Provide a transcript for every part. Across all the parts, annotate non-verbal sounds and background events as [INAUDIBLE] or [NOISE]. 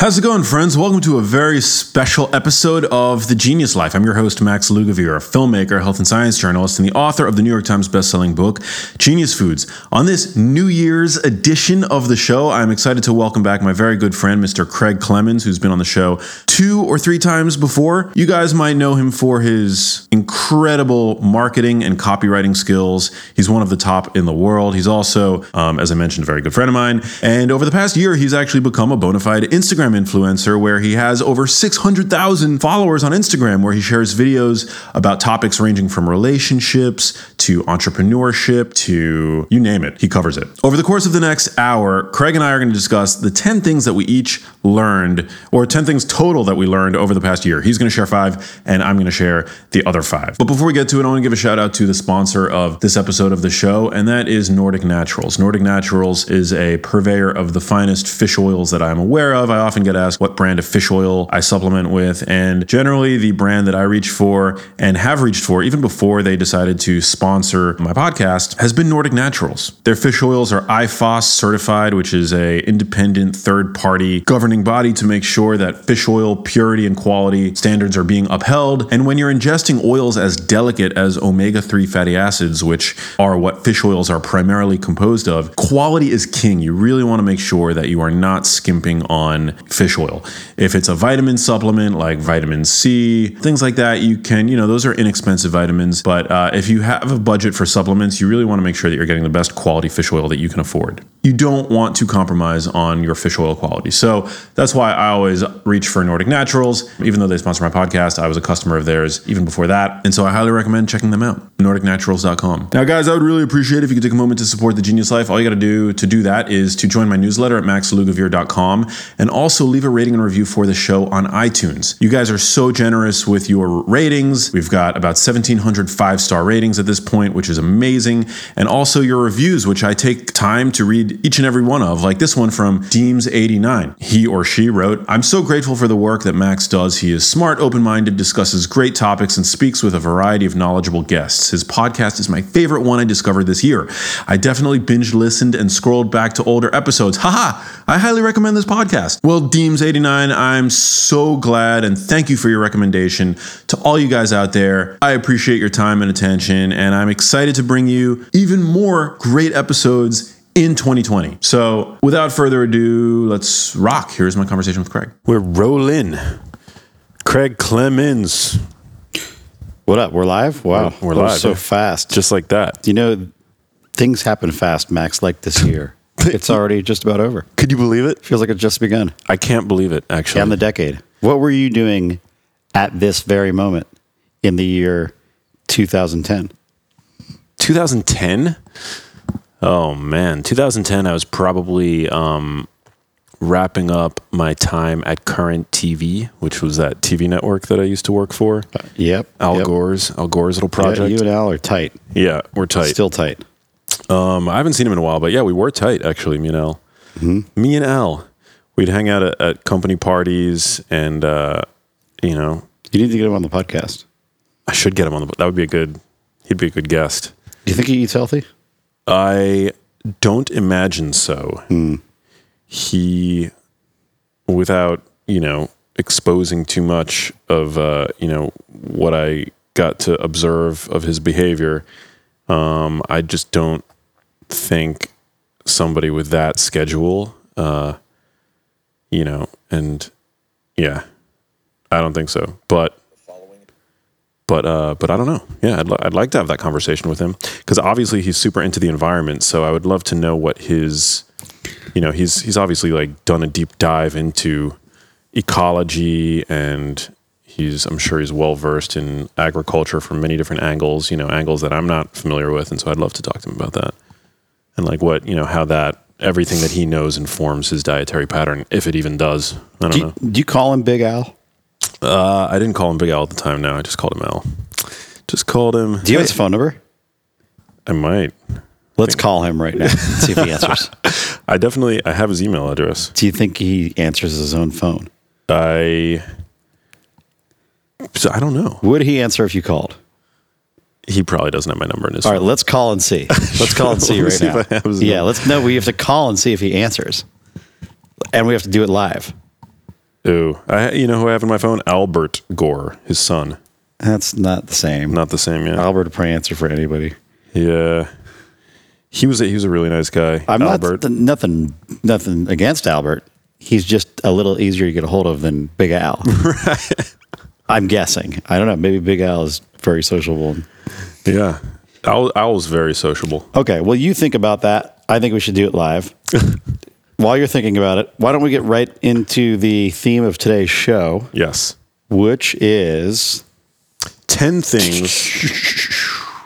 How's it going, friends? Welcome to a very special episode of The Genius Life. I'm your host, Max Lugavere, a filmmaker, health and science journalist, and the author of the New York Times bestselling book, Genius Foods. On this New Year's edition of the show, I'm excited to welcome back my very good friend, Mr. Craig Clemens, who's been on the show two or three times before. You guys might know him for his incredible marketing and copywriting skills. He's one of the top in the world. He's also, um, as I mentioned, a very good friend of mine. And over the past year, he's actually become a bona fide Instagram influencer where he has over 600,000 followers on Instagram, where he shares videos about topics ranging from relationships to entrepreneurship to you name it. He covers it. Over the course of the next hour, Craig and I are going to discuss the 10 things that we each learned, or 10 things total that we learned over the past year. He's going to share five, and I'm going to share the other five. But before we get to it, I want to give a shout out to the sponsor of this episode of the show, and that is Nordic Naturals. Nordic Naturals is a purveyor of the finest fish oils that I'm aware of. I often often get asked what brand of fish oil I supplement with. And generally, the brand that I reach for and have reached for, even before they decided to sponsor my podcast, has been Nordic Naturals. Their fish oils are IFOS certified, which is a independent third party governing body to make sure that fish oil purity and quality standards are being upheld. And when you're ingesting oils as delicate as omega 3 fatty acids, which are what fish oils are primarily composed of, quality is king. You really want to make sure that you are not skimping on fish oil. If it's a vitamin supplement like vitamin C, things like that, you can, you know, those are inexpensive vitamins. But uh, if you have a budget for supplements, you really want to make sure that you're getting the best quality fish oil that you can afford. You don't want to compromise on your fish oil quality. So that's why I always reach for Nordic Naturals. Even though they sponsor my podcast, I was a customer of theirs even before that. And so I highly recommend checking them out. NordicNaturals.com. Now, guys, I would really appreciate if you could take a moment to support the Genius Life. All you got to do to do that is to join my newsletter at maxlugavere.com and also also leave a rating and review for the show on iTunes. You guys are so generous with your ratings. We've got about 1,700 five star ratings at this point, which is amazing. And also your reviews, which I take time to read each and every one of, like this one from Deems89. He or she wrote, I'm so grateful for the work that Max does. He is smart, open minded, discusses great topics, and speaks with a variety of knowledgeable guests. His podcast is my favorite one I discovered this year. I definitely binge listened and scrolled back to older episodes. Haha, I highly recommend this podcast. Well, Deems89, I'm so glad and thank you for your recommendation to all you guys out there. I appreciate your time and attention, and I'm excited to bring you even more great episodes in 2020. So, without further ado, let's rock. Here's my conversation with Craig. We're rolling. Craig Clemens. What up? We're live? Wow. We're, we're live. So fast. Just like that. You know, things happen fast, Max, like this year. [LAUGHS] it's already just about over. Could you believe it? Feels like it's just begun. I can't believe it, actually. And the decade. What were you doing at this very moment in the year 2010? 2010? Oh, man. 2010, I was probably um, wrapping up my time at Current TV, which was that TV network that I used to work for. Uh, yep. Al yep. Gore's, Al Gore's little project. Yeah, you and Al are tight. Yeah, we're tight. Still tight. Um, I haven't seen him in a while, but yeah, we were tight actually. Me and Al. Mm-hmm. Me and Al. We'd hang out at, at company parties, and uh, you know, you need to get him on the podcast. I should get him on the. That would be a good. He'd be a good guest. Do you think he eats healthy? I don't imagine so. Hmm. He, without you know, exposing too much of uh, you know what I got to observe of his behavior, um, I just don't think somebody with that schedule, uh, you know, and yeah, I don't think so. But but uh, but I don't know. Yeah, I'd, I'd like to have that conversation with him because obviously he's super into the environment. So I would love to know what his, you know, he's he's obviously like done a deep dive into ecology and he's I'm sure he's well versed in agriculture from many different angles, you know, angles that I'm not familiar with, and so I'd love to talk to him about that. And like what, you know, how that everything that he knows informs his dietary pattern, if it even does. I don't do you, know. Do you call him Big Al? Uh, I didn't call him Big Al at the time. No, I just called him Al. Just called him. Do you have his phone number? I might. Let's call him right now. and [LAUGHS] see if he answers. I definitely I have his email address. Do you think he answers his own phone? I so I don't know. Would he answer if you called? He probably doesn't have my number in his All phone. right, let's call and see. Let's call and [LAUGHS] see right see now. if I have his yeah, number. let's no. We have to call and see if he answers, and we have to do it live. Ooh, I, you know who I have in my phone? Albert Gore, his son. That's not the same. Not the same, yeah. Albert would probably answer for anybody. Yeah, he was a, he was a really nice guy. I'm Albert. not nothing nothing against Albert. He's just a little easier to get a hold of than Big Al. [LAUGHS] I'm guessing. I don't know. Maybe Big Al is very sociable. yeah, Al, Al's very sociable. Okay, well, you think about that. I think we should do it live. [LAUGHS] While you're thinking about it, why don't we get right into the theme of today's show, Yes, which is ten things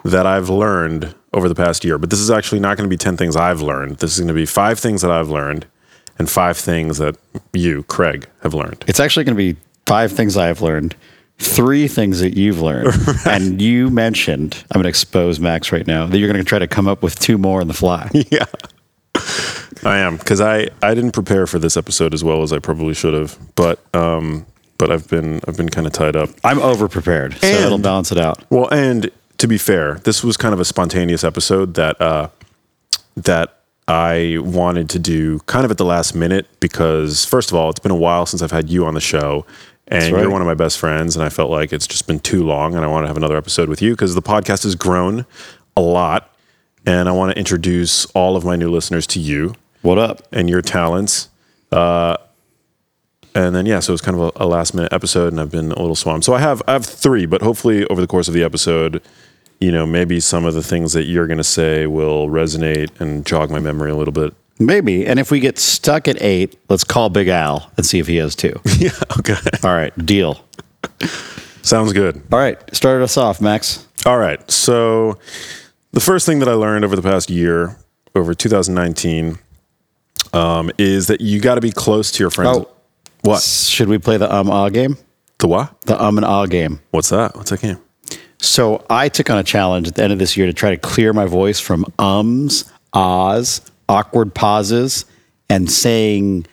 that I've learned over the past year. But this is actually not going to be ten things I've learned. This is going to be five things that I've learned, and five things that you, Craig, have learned. it's actually going to be five things I've learned, three things that you've learned, [LAUGHS] and you mentioned. I'm going to expose Max right now that you're going to try to come up with two more on the fly. [LAUGHS] yeah. I am because I, I didn't prepare for this episode as well as I probably should have, but um but I've been I've been kind of tied up. I'm over prepared, so it'll balance it out. Well, and to be fair, this was kind of a spontaneous episode that uh, that I wanted to do kind of at the last minute because first of all, it's been a while since I've had you on the show. And right. you're one of my best friends, and I felt like it's just been too long, and I want to have another episode with you because the podcast has grown a lot, and I want to introduce all of my new listeners to you What up? and your talents. Uh, and then yeah, so it's kind of a, a last minute episode, and I've been a little swamped. So I have I have three, but hopefully over the course of the episode, you know, maybe some of the things that you're going to say will resonate and jog my memory a little bit. Maybe. And if we get stuck at eight, let's call Big Al and see if he has two. [LAUGHS] yeah. Okay. All right, deal. Sounds good. All right, started us off, Max. All right. So the first thing that I learned over the past year, over 2019, um, is that you got to be close to your friends. Oh. What? Should we play the um ah game? The what? The um and ah game. What's that? What's that game? So I took on a challenge at the end of this year to try to clear my voice from ums, ahs, awkward pauses, and saying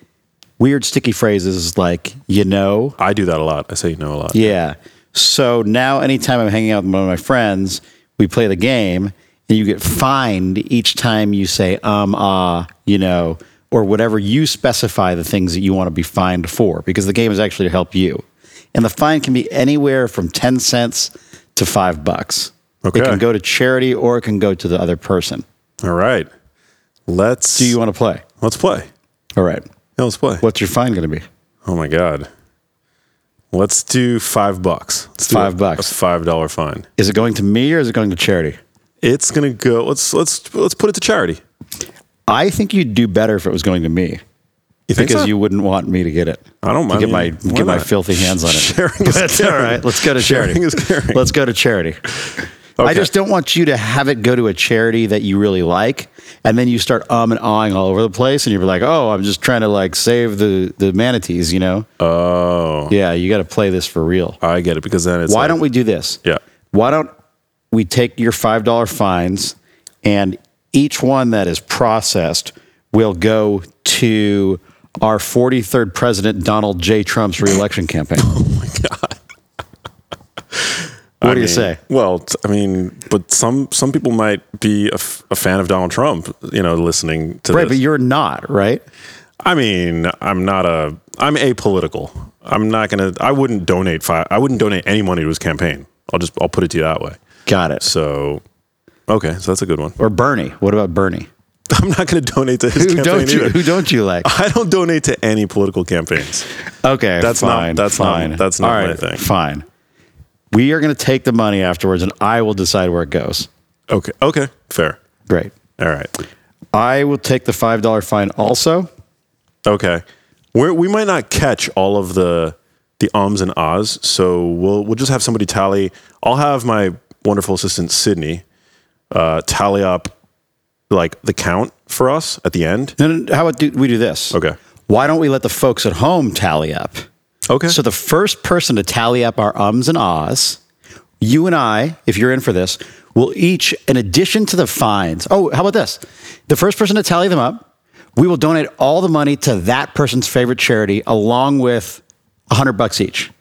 weird sticky phrases like you know. I do that a lot. I say you know a lot. Yeah. So now anytime I'm hanging out with one of my friends, we play the game and you get fined each time you say um ah, you know, or whatever you specify the things that you want to be fined for because the game is actually to help you. And the fine can be anywhere from 10 cents to 5 bucks. Okay. It can go to charity or it can go to the other person. All right. Let's Do you want to play? let's play. All right. Yeah, let's play. What's your fine going to be? Oh my god. Let's do five bucks. Let's do Five a- bucks. A five dollar fine. Is it going to me or is it going to charity? It's gonna go. Let's let's let's put it to charity. I think you'd do better if it was going to me. You think because so? you wouldn't want me to get it. I don't To mind. get my I mean, why get my not? filthy hands on it. [LAUGHS] Sharing is all caring. right. Let's go to charity. Sharing is caring. Let's go to charity. I just don't want you to have it go to a charity that you really like, and then you start um and ahhing all over the place, and you're like, "Oh, I'm just trying to like save the the manatees," you know? Oh, yeah, you got to play this for real. I get it because then it's Why like- don't we do this? Yeah. Why don't we take your five dollar fines, and each one that is processed will go to our 43rd president Donald J. Trump's reelection campaign. [LAUGHS] Oh my god. What I do you say? Well, I mean, but some some people might be a, f- a fan of Donald Trump. You know, listening to Right, this. but you're not, right? I mean, I'm not a. I'm apolitical. I'm not gonna. I wouldn't donate five. I wouldn't donate any money to his campaign. I'll just. I'll put it to you that way. Got it. So, okay, so that's a good one. Or Bernie. What about Bernie? [LAUGHS] I'm not going to donate to his Who campaign don't you either. who don't you like? [LAUGHS] I don't donate to any political campaigns. Okay, That's not- fine. that's not- fine. that's not All my thing. Fine. We are going to take the money afterwards, and I will decide where it goes. Okay. Okay. Fair. Great. All right. I will take the five dollar fine also. Okay. We're, we might not catch all of the the ums and ahs, so we'll we'll just have somebody tally. I'll have my wonderful assistant Sydney uh, tally up like the count for us at the end. No, how about do, we do this? Okay. Why don't we let the folks at home tally up? Okay. So the first person to tally up our ums and ahs, you and I, if you're in for this, will each, in addition to the fines. Oh, how about this? The first person to tally them up, we will donate all the money to that person's favorite charity, along with hundred bucks each.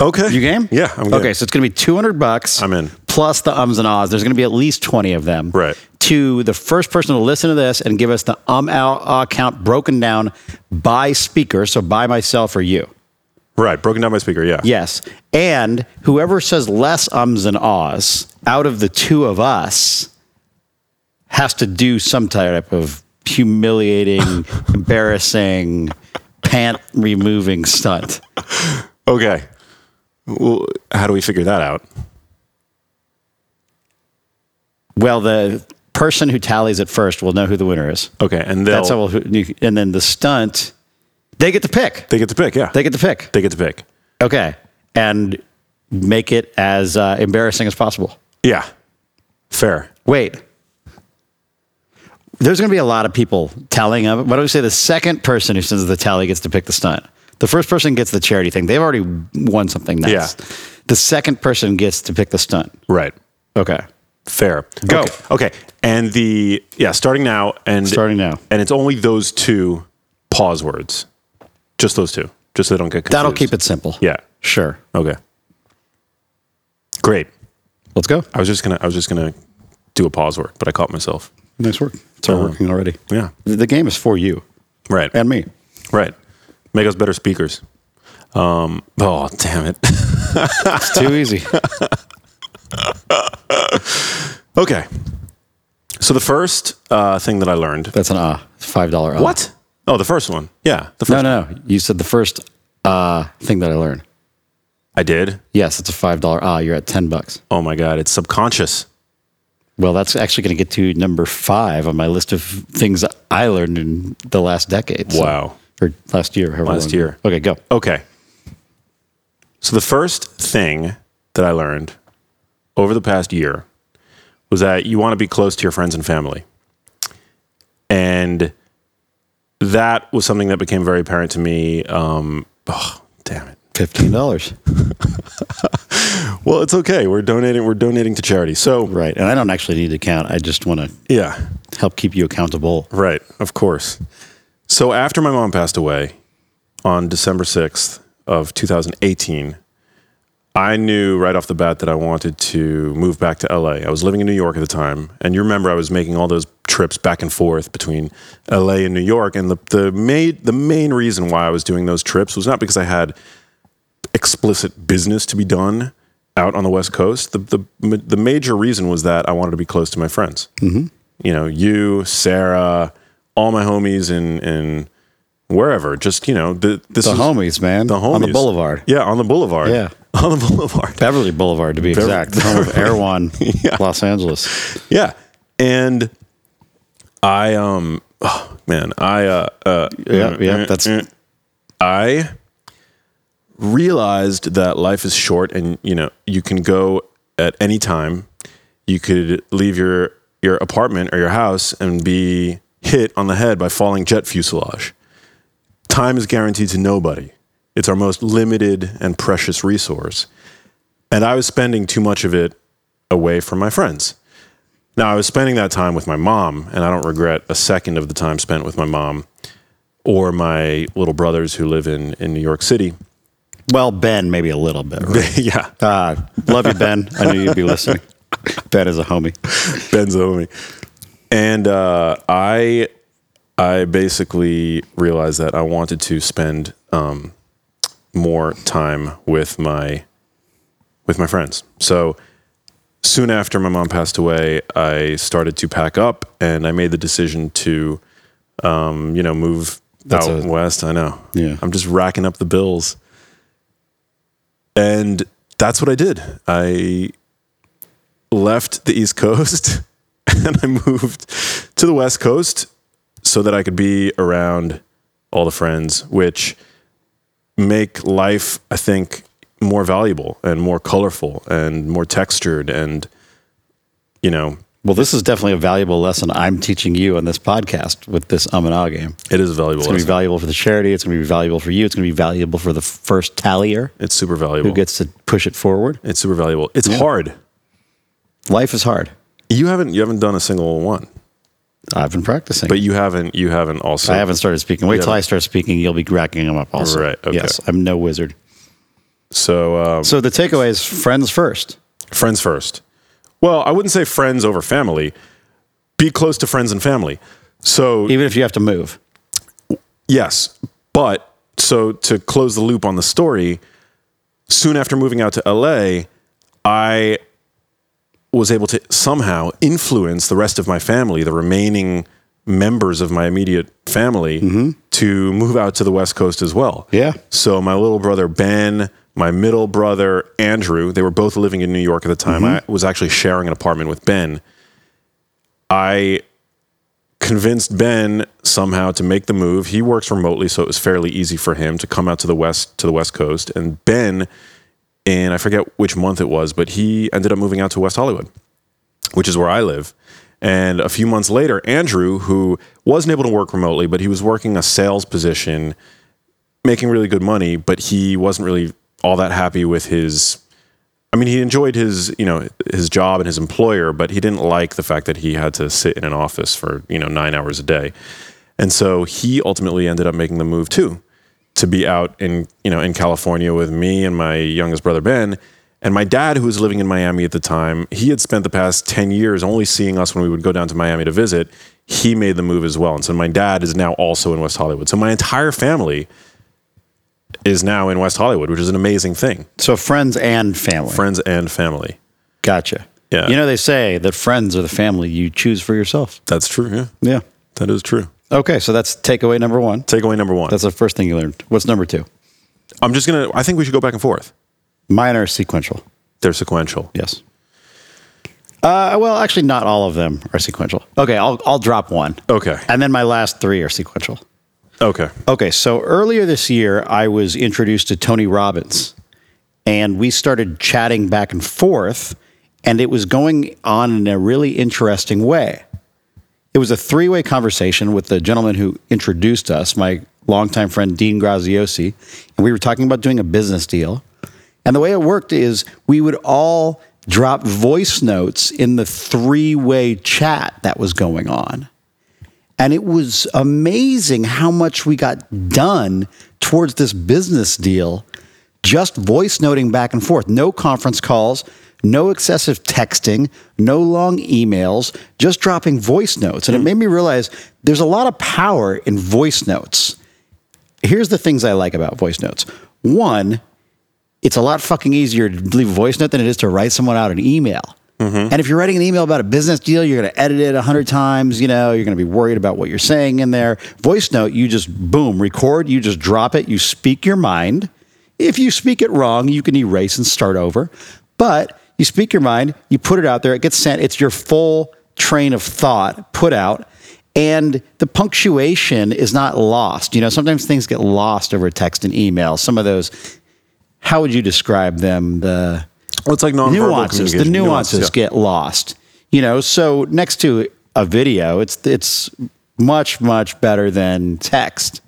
okay. You game? Yeah. I'm okay, so it's going to be 200 bucks. I'm in. Plus the ums and ahs. There's going to be at least 20 of them. Right. To the first person to listen to this and give us the um ah count broken down by speaker, so by myself or you. Right. Broken down by speaker. Yeah. Yes. And whoever says less ums and ahs out of the two of us has to do some type of humiliating, [LAUGHS] embarrassing, pant removing stunt. Okay. Well, how do we figure that out? Well, the person who tallies it first will know who the winner is. Okay. And they'll, That's how we'll, and then the stunt, they get to pick. they get to pick. Yeah. They get to pick. they get to pick. Okay. And make it as uh, embarrassing as possible. Yeah. Fair. Wait. There's going to be a lot of people tallying up. Why don't we say the second person who sends the tally gets to pick the stunt? The first person gets the charity thing. They've already won something nice. Yeah. The second person gets to pick the stunt. Right. Okay. Fair. Go. Okay. okay. And the yeah, starting now and Starting now. and it's only those two pause words. Just those two. Just so they don't get confused. That'll keep it simple. Yeah. Sure. Okay. Great. Let's go. I was just gonna I was just gonna do a pause word, but I caught myself. Nice work. It's all working already. Yeah. The the game is for you Right. and me. right. Make us better speakers. Um oh damn it. [LAUGHS] It's too easy. [LAUGHS] okay. So the first uh, thing that I learned That's an ah. Five dollar ah. What? Oh, the first one. Yeah. The first No, no, no. You said the first uh thing that I learned. I did. Yes, it's a five dollar ah. You're at ten bucks. Oh my god, it's subconscious. Well, that's actually going to get to number five on my list of things I learned in the last decade. so- Wow. or last year. however Last long. year. Okay, go. Okay. So the first thing that I learned over the past year was that you want to be close to your friends and family. And that was something that became very apparent to me. Um, oh, damn it. Fifteen dollars. [LAUGHS] Well, it's okay. We're donating. We're donating to charity. So, Right, and I don't actually need to count. I just want to yeah, help keep you accountable. right. Of course. So after my mom passed away on December sixth of 2018, I knew right off the bat that I wanted to move back to LA. I was living in New York at the time, and you remember I was making all those trips back and forth between LA and New York. And the the main the main reason why I was doing those trips was not because I had explicit business to be done out on the West Coast. The the the major reason was that I wanted to be close to my friends. Mm-hmm. You know, you, Sarah, all my homies in in wherever. Just you know, the, this The is- homies, man, the homies on the boulevard, Yeah, on the boulevard. Yeah. [LAUGHS] on the boulevard. Beverly Boulevard to be exact, the [LAUGHS] home of Erewhon, [LAUGHS] Los Angeles. Yeah, and I um, oh, man, I uh, uh Yeah, yeah, that's I realized that life is short and you know you can go at any time. You could leave your your apartment or your house and be hit on the head by falling jet fuselage. Time is guaranteed to nobody it's our most limited and precious resource and i was spending too much of it away from my friends now i was spending that time with my mom and i don't regret a second of the time spent with my mom or my little brothers who live in, in New York City. well, Ben, maybe a little bit. Right? [LAUGHS] yeah, Uh, love you, Ben. I knew you'd be listening. [LAUGHS] Ben is a homie. Ben's a homie. And uh, I I basically realized that I wanted to spend um, more time with my with my friends. So soon after my mom passed away, I started to pack up, and I made the decision to, um, you know, move That's out a- west. I know. Yeah. I'm just racking up the bills, and that's what I did. I left the East Coast [LAUGHS] and I moved to the West Coast so that I could be around all the friends, which make life, I think, more valuable and more colorful and more textured and, you know, Well, this is definitely a valuable lesson I'm teaching you on this podcast with this um and ah game. it is a valuable. It's going to be valuable for the charity. It's going to be valuable for you. It's going to be valuable for the first tallier It's super valuable. who gets to push it forward. it's super valuable. It's hard. Life is hard. You haven't you haven't done a single one, I've been practicing. but you haven't you haven't also. I haven't started speaking. Wait till I start speaking. You'll be racking them up also. Right, okay. Yes, I'm no wizard. So um, So the takeaway is friends first. friends first. Well, I wouldn't say friends over family. Be close to friends and family. So Even if you have to move. yes, but so to close the loop on the story, soon after moving out to LA, I was able to somehow influence the rest of my family, the remaining members of my immediate family, mm-hmm. to move out to the West Coast as well. Yeah. So my little brother Ben, my middle brother Andrew, they were both living in New York at the time. Mm-hmm. I was actually sharing an apartment with Ben. I convinced Ben somehow to make the move. He works remotely, so it was fairly easy for him to come out to the west to the West Coast. And Ben, and I forget which month it was, but he ended up moving out to West Hollywood, which is where I live. And a few months later, Andrew, who wasn't able to work remotely, but he was working a sales position, making really good money, but he wasn't really all that happy with his I mean, he enjoyed his, you know, his job and his employer, but he didn't like the fact that he had to sit in an office for, you know, nine hours a day. And so he ultimately ended up making the move too, to be out in, you know, in California with me and my youngest brother Ben. And my dad, who was living in Miami at the time, he had spent the past 10 years only seeing us when we would go down to Miami to visit. He made the move as well. And so my dad is now also in West Hollywood. So my entire family is now in West Hollywood, which is an amazing thing. So friends and family. Friends and family. Gotcha. Yeah. You know, they say that friends are the family you choose for yourself. That's true. Yeah. Yeah. That is true. Okay, so that's takeaway number one. Takeaway number one. That's the first thing you learned. What's number two? I'm just gonna. I think we should go back and forth. Mine are sequential. They're sequential. Yes. Uh, well, actually, not all of them are sequential. Okay, I'll I'll drop one, Okay. and then my last three are sequential. Okay. Okay, so earlier this year, I was introduced to Tony Robbins, and we started chatting back and forth, and it was going on in a really interesting way. It was a three way conversation with the gentleman who introduced us, my longtime friend Dean Graziosi, and we were talking about doing a business deal. And the way it worked is we would all drop voice notes in the three way chat that was going on. And it was amazing how much we got done towards this business deal, just voice noting back and forth. No conference calls, no excessive texting, no long emails, just dropping voice notes. And it mm. made me realize there's a lot of power in voice notes. Here's the things I like about voice notes. One, it's a lot fucking easier to leave a voice note than it is to write someone out an email. Mm-hmm. And if you're writing an email about a business deal, you're going to edit it a hundred times. You know, you're going to be worried about what you're saying in there. Voice note, you just boom, record, you just drop it, you speak your mind. If you speak it wrong, you can erase and start over. But you speak your mind, you put it out there, it gets sent. It's your full train of thought put out. And the punctuation is not lost. You know, sometimes things get lost over text and email. Some of those, how would you describe them? The Well, it's like nuances. The nuances Nuance, get lost. You know, so next to a video, it's it's much much better than text,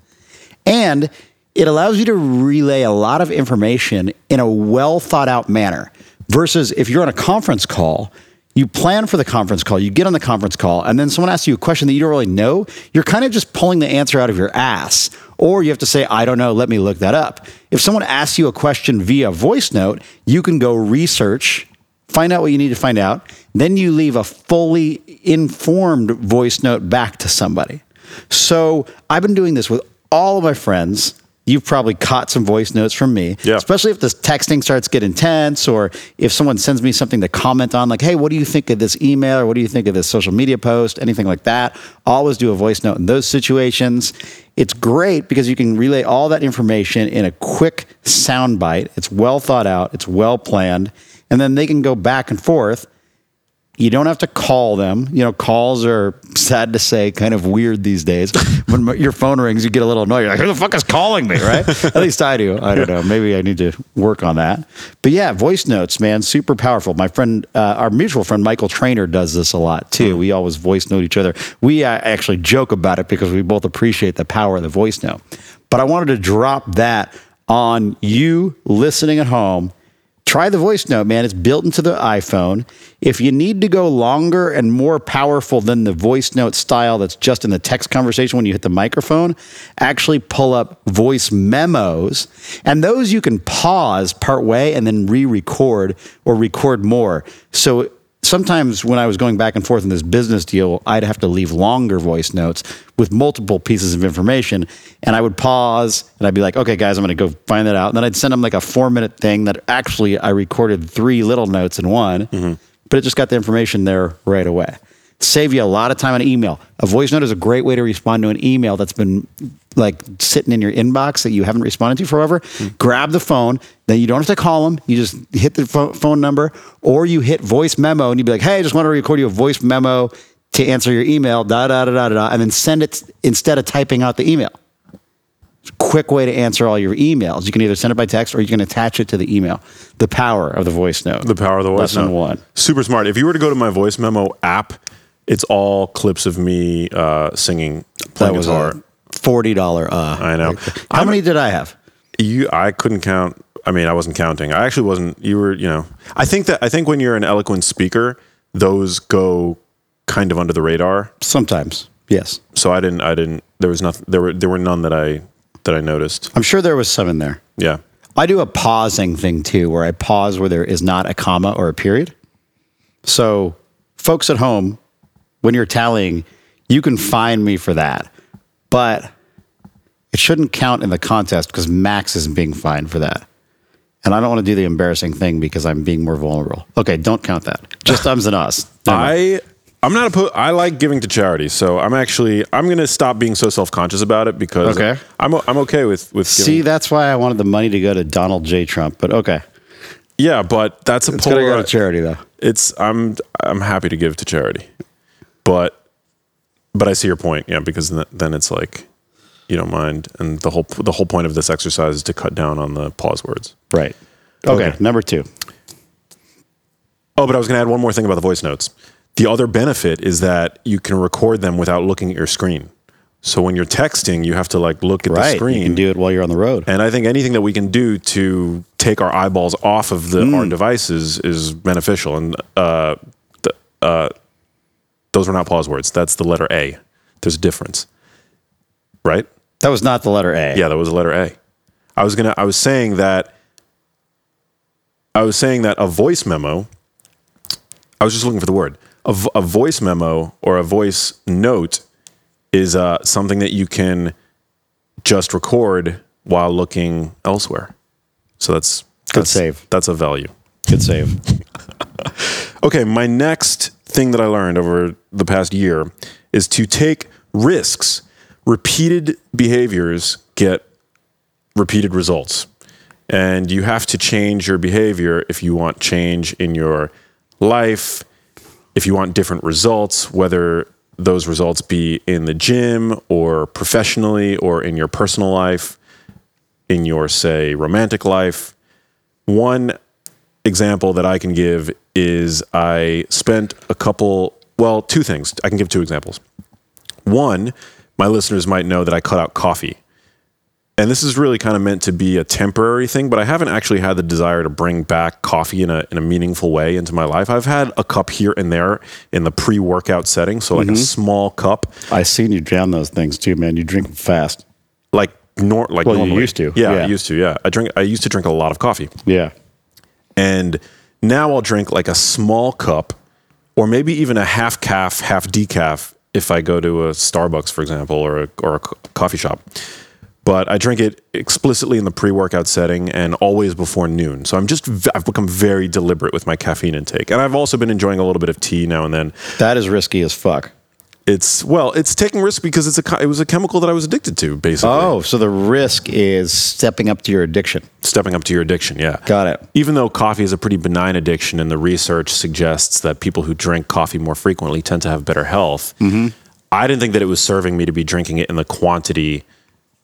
and it allows you to relay a lot of information in a well thought out manner. Versus if you're on a conference call. You plan for the conference call, you get on the conference call, and then someone asks you a question that you don't really know. You're kind of just pulling the answer out of your ass. Or you have to say, I don't know, let me look that up. If someone asks you a question via voice note, you can go research, find out what you need to find out. Then you leave a fully informed voice note back to somebody. So I've been doing this with all of my friends. You've probably caught some voice notes from me, Yeah. especially if this texting starts to get intense, or if someone sends me something to comment on, like, "Hey, what do you think of this email?" or "What do you think of this social media post?" Anything like that. Always do a voice note in those situations. It's great because you can relay all that information in a quick sound bite. It's well thought out. It's well planned, and then they can go back and forth you don't have to call them. You know, calls are sad to say kind of weird these days. [LAUGHS] when your phone rings, you get a little annoyed. You're like, who the fuck is calling me, right? [LAUGHS] At least I do. I don't know. Maybe I need to work on that. But yeah, voice notes, man, super powerful. My friend, uh, our mutual friend Michael Trainer does this a lot too. We always voice note each other. We uh, actually joke about it because we both appreciate the power of the voice note. But I wanted to drop that on you listening at home try the voice note, man. It's built into the iPhone. If you need to go longer and more powerful than the voice note style that's just in the text conversation when you hit the microphone, actually pull up voice memos. And those you can pause part way and then re record or record more. So sometimes when I was going back and forth in this business deal, I'd have to leave longer voice notes with multiple pieces of information. And I would pause and I'd be like, okay, guys, I'm going to go find that out. And then I'd send them like a four minute thing that actually I recorded three little notes in one, mm-hmm. but it just got the information there right away. Save you a lot of time on email. A voice note is a great way to respond to an email that's been like sitting in your inbox that you haven't responded to forever. Hmm. Grab the phone, then you don't have to call them. You just hit the pho- phone number or you hit voice memo and you'd be like, hey, I just want to record you a voice memo to answer your email, da da da da da, and then send it instead of typing out the email. Quick way to answer all your emails. You can either send it by text or you can attach it to the email. The power of the voice note. The power of the voice Lesson note. one. Super smart. If you were to go to my voice memo app, it's all clips of me uh, singing, That playing was guitar. forty dollar. Uh, I know. How I'm- many did I have? You, I couldn't count. I mean, I wasn't counting. I actually wasn't. You were, you know. I think that I think when you're an eloquent speaker, those go kind of under the radar. Sometimes, yes. So I didn't. I didn't. There was nothing. There were. There were none that I that I noticed. I'm sure there was some in there. Yeah. I do a pausing thing too, where I pause where there is not a comma or a period. So, folks at home, when you're tallying, you can find me for that, but it shouldn't count in the contest because Max isn't being fined for that. And I don't want to do the embarrassing thing because I'm being more vulnerable. Okay, don't count that. Just [LAUGHS] ums and us. I I'm not opposed. I like giving to charity, so I'm actually I'm going to stop being so self conscious about it because Okay. I'm I'm okay with with giving. See, that's why I wanted the money to go to Donald J. Trump. But okay, yeah, but that's a it's gonna go to charity though. it's I'm I'm happy to give to charity, but but I see your point. Yeah, because then, it's like you don't mind, and the whole the whole point of this exercise is to cut down on the pause words. Right. Okay, Okay. number two. Oh, but I was going to add one more thing about the voice notes. The other benefit is that you can record them without looking at your screen. So when you're texting, you have to like look at the Right. screen. You can do it while you're on the road. And I think anything that we can do to take our eyeballs off of the, Hmm. our devices is beneficial. And uh, the, uh, those were not pause words. That's the letter A. There's a difference, right? That was not the letter A. Yeah, that was the letter A. I was gonna. I was saying that. I was saying that a voice memo. I was just looking for the word. A, vo- a voice memo or a voice note is uh, something that you can just record while looking elsewhere. So that's Good that's, save. That's a value. Good save. [LAUGHS] Okay, my next thing that I learned over the past year is to take risks. Repeated behaviors get repeated results. And you have to change your behavior if you want change in your life, if you want different results, whether those results be in the gym or professionally or in your personal life, in your, say, romantic life. One example that I can give is I spent a couple, well, two things. I can give two examples. One, my listeners might know that I cut out coffee. And this is really kind of meant to be a temporary thing, but I haven't actually had the desire to bring back coffee in a, in a meaningful way into my life. I've had a cup here and there in the pre workout setting. So, like a mm-hmm. small cup, I seen you down those things too, man. You drink them fast. like, nor, like Well, you used to, Yeah, yeah. I used to. Yeah. I drink, I used to drink a lot of coffee. Yeah. And now I'll drink like a small cup or maybe even a half caff, half decaf if I go to a Starbucks, for example, or a, or a coffee shop. But I drink it explicitly in the pre workout setting and always before noon. So I'm just, I've become very deliberate with my caffeine intake. And I've also been enjoying a little bit of tea now and then. That is risky as fuck. It's, well, it's taking risks because it's a, it was a chemical that I was addicted to, basically. Oh, so the risk is stepping up to your addiction. Stepping up to your addiction, yeah. Got it. even though coffee is a pretty benign addiction and the research suggests that people who drink coffee more frequently tend to have better health, Mm-hmm. I didn't think that it was serving me to be drinking it in the quantity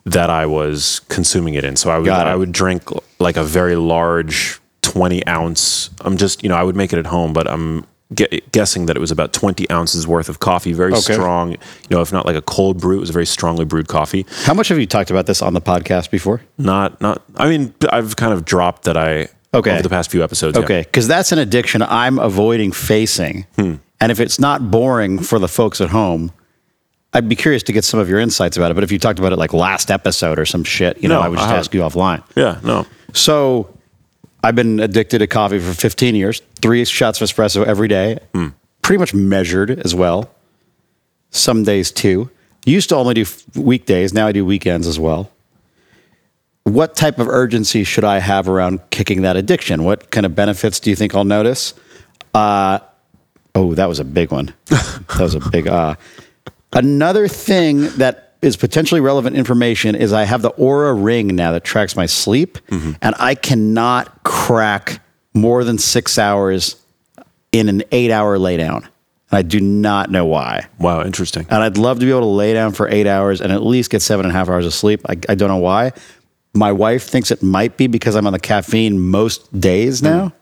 that I was consuming it in. So I would. I would drink like a very large 20 ounce. I'm just, you know, I would make it at home, but I'm guessing that it was about 20 ounces worth of coffee, very Okay. strong, you know, if not like a cold brew, it was a very strongly brewed coffee. How much have you talked about this on the podcast before? Not not I mean, I've kind of dropped that I Okay. over the past few episodes. yeah. Okay, because that's an addiction I'm avoiding facing. Hmm. And if it's not boring for the folks at home, I'd be curious to get some of your insights about it. But if you talked about it like last episode or some shit, you know, I would just I ask you offline. Yeah, no. So I've been addicted to coffee for 15 years. Three shots of espresso every day, pretty much measured as well. Some days two. Used to only do weekdays. Now I do weekends as well. What type of urgency should I have around kicking that addiction? What kind of benefits do you think I'll notice? Uh, oh, that was a big one. that was a big. Uh. Another thing that is potentially relevant information is I have the Oura ring now that tracks my sleep, and I cannot crack more than six hours in an eight hour lay down. I do not know why. Wow, interesting. And I'd love to be able to lay down for eight hours and at least get seven and a half hours of sleep. I, I don't know why. My wife thinks it might be because I'm on the caffeine most days now.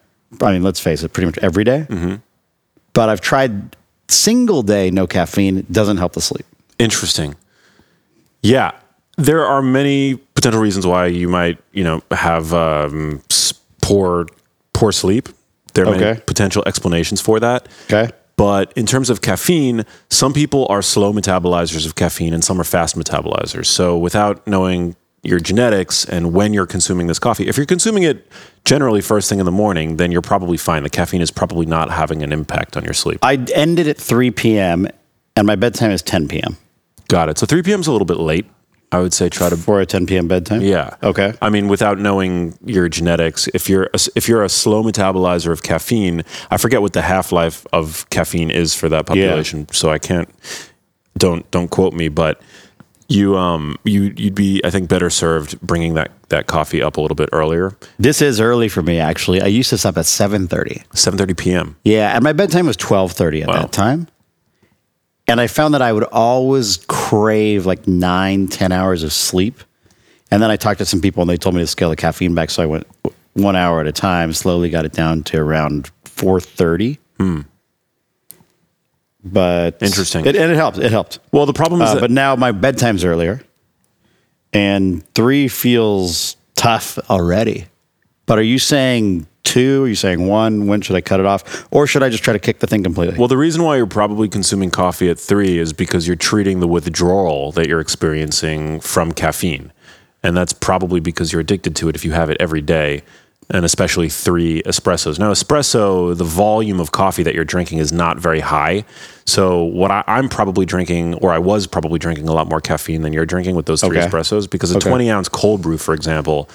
I mean, let's face it, pretty much every day. But I've tried single day no caffeine. It doesn't help the sleep. Interesting. Yeah, there are many potential reasons why you might, you know, have um, poor poor sleep. There are many potential explanations for that. Okay. But in terms of caffeine, some people are slow metabolizers of caffeine and some are fast metabolizers. So without knowing your genetics and when you're consuming this coffee, if you're consuming it generally first thing in the morning, then you're probably fine. The caffeine is probably not having an impact on your sleep. I ended at 3 p.m. and my bedtime is 10 p.m. Got it. So 3 p.m. is a little bit late. I would say try to for a 10 p.m. bedtime. Yeah. Okay. I mean, without knowing your genetics, if you're a, if you're a slow metabolizer of caffeine, I forget what the half life of caffeine is for that population, so I can't. Don't don't quote me, but you um you you'd be I think better served bringing that that coffee up a little bit earlier, This is early for me actually. I used to stop at 7:30. 7:30 p.m. Yeah, and my bedtime was 12:30 at Wow. that time. And I found that I would always crave like nine, ten hours of sleep. And then I talked to some people and they told me to scale the caffeine back. So I went one hour at a time, slowly got it down to around 4.30. But Interesting. It, and it helped. It helped. Well, the problem is Uh, that but now my bedtime's earlier, and three feels tough already. But are you saying two? Are you saying one? When should I cut it off, or should I just try to kick the thing completely? Well, the reason why you're probably consuming coffee at three is because you're treating the withdrawal that you're experiencing from caffeine. And that's probably because you're addicted to it if you have it every day, and especially three espressos. Now, espresso, the volume of coffee that you're drinking is not very high. So, what I, I'm probably drinking, or I was probably drinking a lot more caffeine than you're drinking with those three Okay. espressos, because a Okay. 20 ounce cold brew, for example,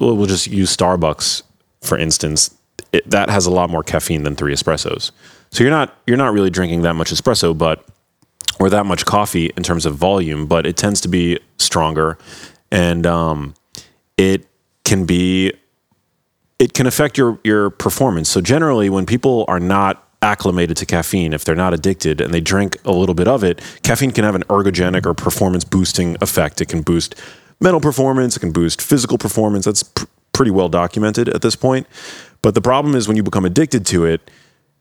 we'll just use Starbucks for instance. It, that has a lot more caffeine than three espressos. So you're not you're not really drinking that much espresso, but or that much coffee in terms of volume, but it tends to be stronger, and um, it can be it can affect your your performance. So generally, when people are not acclimated to caffeine, if they're not addicted and they drink a little bit of it, caffeine can have an ergogenic or performance boosting effect. It can boost mental performance. It can boost physical performance. That's pr- pretty well documented at this point. But the problem is when you become addicted to it,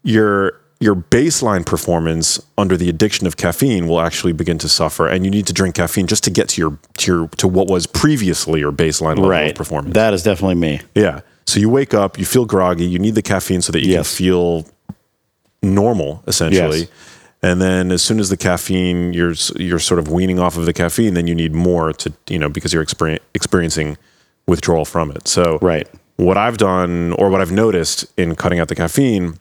your your baseline performance under the addiction of caffeine will actually begin to suffer, and you need to drink caffeine just to get to your to your to what was previously your baseline level of performance. That is definitely me. Yeah. So you wake up, you feel groggy, you need the caffeine so that you Yes. can feel normal, essentially. Yes. And then as soon as the caffeine, you're you're sort of weaning off of the caffeine, then you need more to you know because you're experi- experiencing withdrawal from it. So Right. what I've done or what I've noticed in cutting out the caffeine,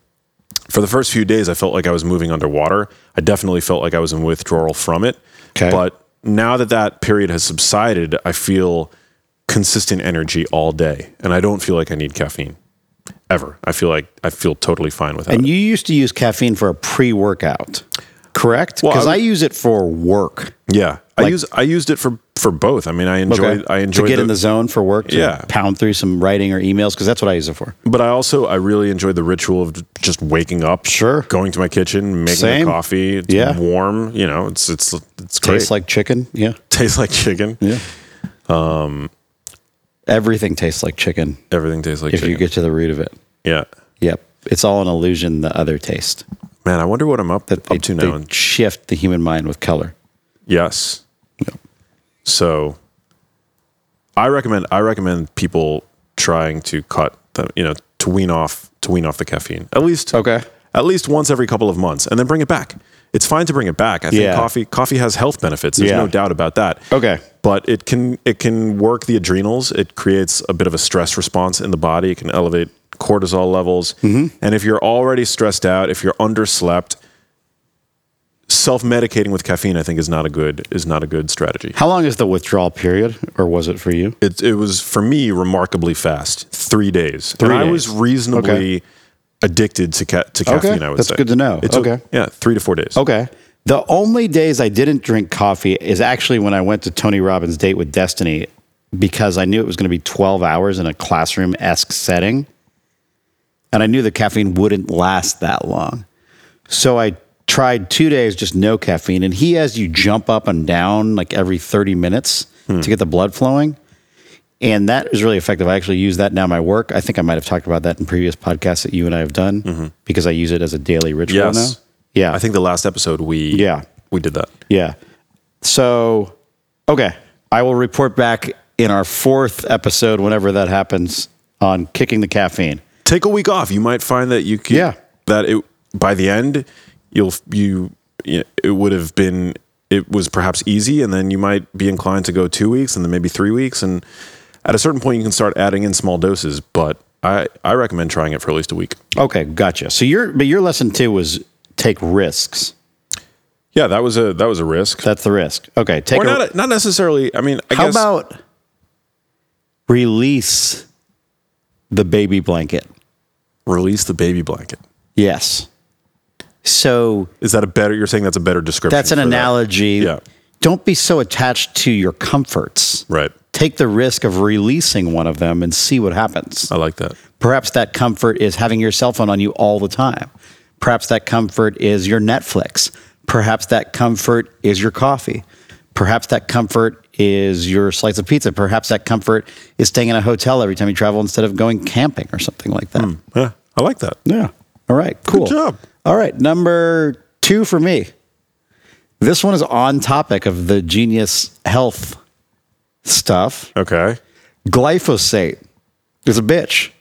for the first few days, I felt like I was moving underwater. I definitely felt like I was in withdrawal from it. Okay. But now that that period has subsided, I feel consistent energy all day, and I don't feel like I need caffeine ever. I feel like I feel totally fine without it. And you used to use caffeine for a pre-workout, correct? Well, Because I I, use it for work. Yeah, I Like- use I used it for for both. I mean, I enjoy I enjoy to get in the zone for work. To Yeah. pound through some writing or emails because that's what I use it for. But I also I really enjoy the ritual of just waking up, Sure. going to my kitchen, making Same. a coffee. It's Yeah. warm. You know, it's it's it's great. Tastes like chicken. Yeah, tastes like chicken. yeah. Um, everything tastes like chicken Everything tastes like if chicken. you get to the root of it. yeah, Yep, it's all an illusion. The other taste man. I wonder what I'm up that they, up to now. Shift the human mind with color. yes. So, I recommend I recommend people trying to cut the you know to wean off to wean off the caffeine at least Okay. at least once every couple of months and then bring it back. It's fine to bring it back. I think Yeah. coffee coffee has health benefits. There's Yeah. no doubt about that. Okay. But it can it can work the adrenals. It creates a bit of a stress response in the body. It can elevate cortisol levels. Mm-hmm. And if you're already stressed out, if you're underslept, self-medicating with caffeine I think is not a good is not a good strategy. How long is the withdrawal period, or was it for you? It it was for me remarkably fast. 3 days. Three and I days. was reasonably Okay. addicted to ca- to caffeine, I would that's say. good to know. It took- Okay. Yeah, 3 to 4 days. Okay. The only days I didn't drink coffee is actually when I went to Tony Robbins' Date with Destiny because I knew it was going to be 12 hours in a classroom esque setting. And I knew the caffeine wouldn't last that long. So I tried two days, just no caffeine. And he has you jump up and down like every 30 minutes hmm. to get the blood flowing. And that is really effective. I actually use that now in my work. I think I might have talked about that in previous podcasts that you and I have done mm-hmm. because I use it as a daily ritual Yes. now. Yeah. I think the last episode we Yeah. we did that. Yeah. So, okay. I will report back in our fourth episode, whenever that happens, on kicking the caffeine. take a week off. You might find that you could, Yeah. that it by the end you'll you, you it would have been it was perhaps easy, and then you might be inclined to go two weeks, and then maybe three weeks, and at a certain point you can start adding in small doses. But I I recommend trying it for at least a week. Okay, gotcha. So your but your lesson two was take risks. Yeah, that was a that was a risk, That's the risk. Okay, take or a, not not necessarily. I mean, I How guess about release the baby blanket? release the baby blanket. Yes. So Is that a better? You're saying that's a better description. that's an for that. analogy. Yeah. Don't be so attached to your comforts. right? Take the risk of releasing one of them and see what happens. I like that. Perhaps that comfort is having your cell phone on you all the time. Perhaps that comfort is your Netflix. Perhaps that comfort is your coffee. Perhaps that comfort is your slice of pizza. Perhaps that comfort is staying in a hotel every time you travel instead of going camping or something like that. Hmm. Yeah, I like that. Yeah. All right. Cool. job. All right. Number two for me. This one is on topic of the genius health stuff. Okay. Glyphosate is a bitch.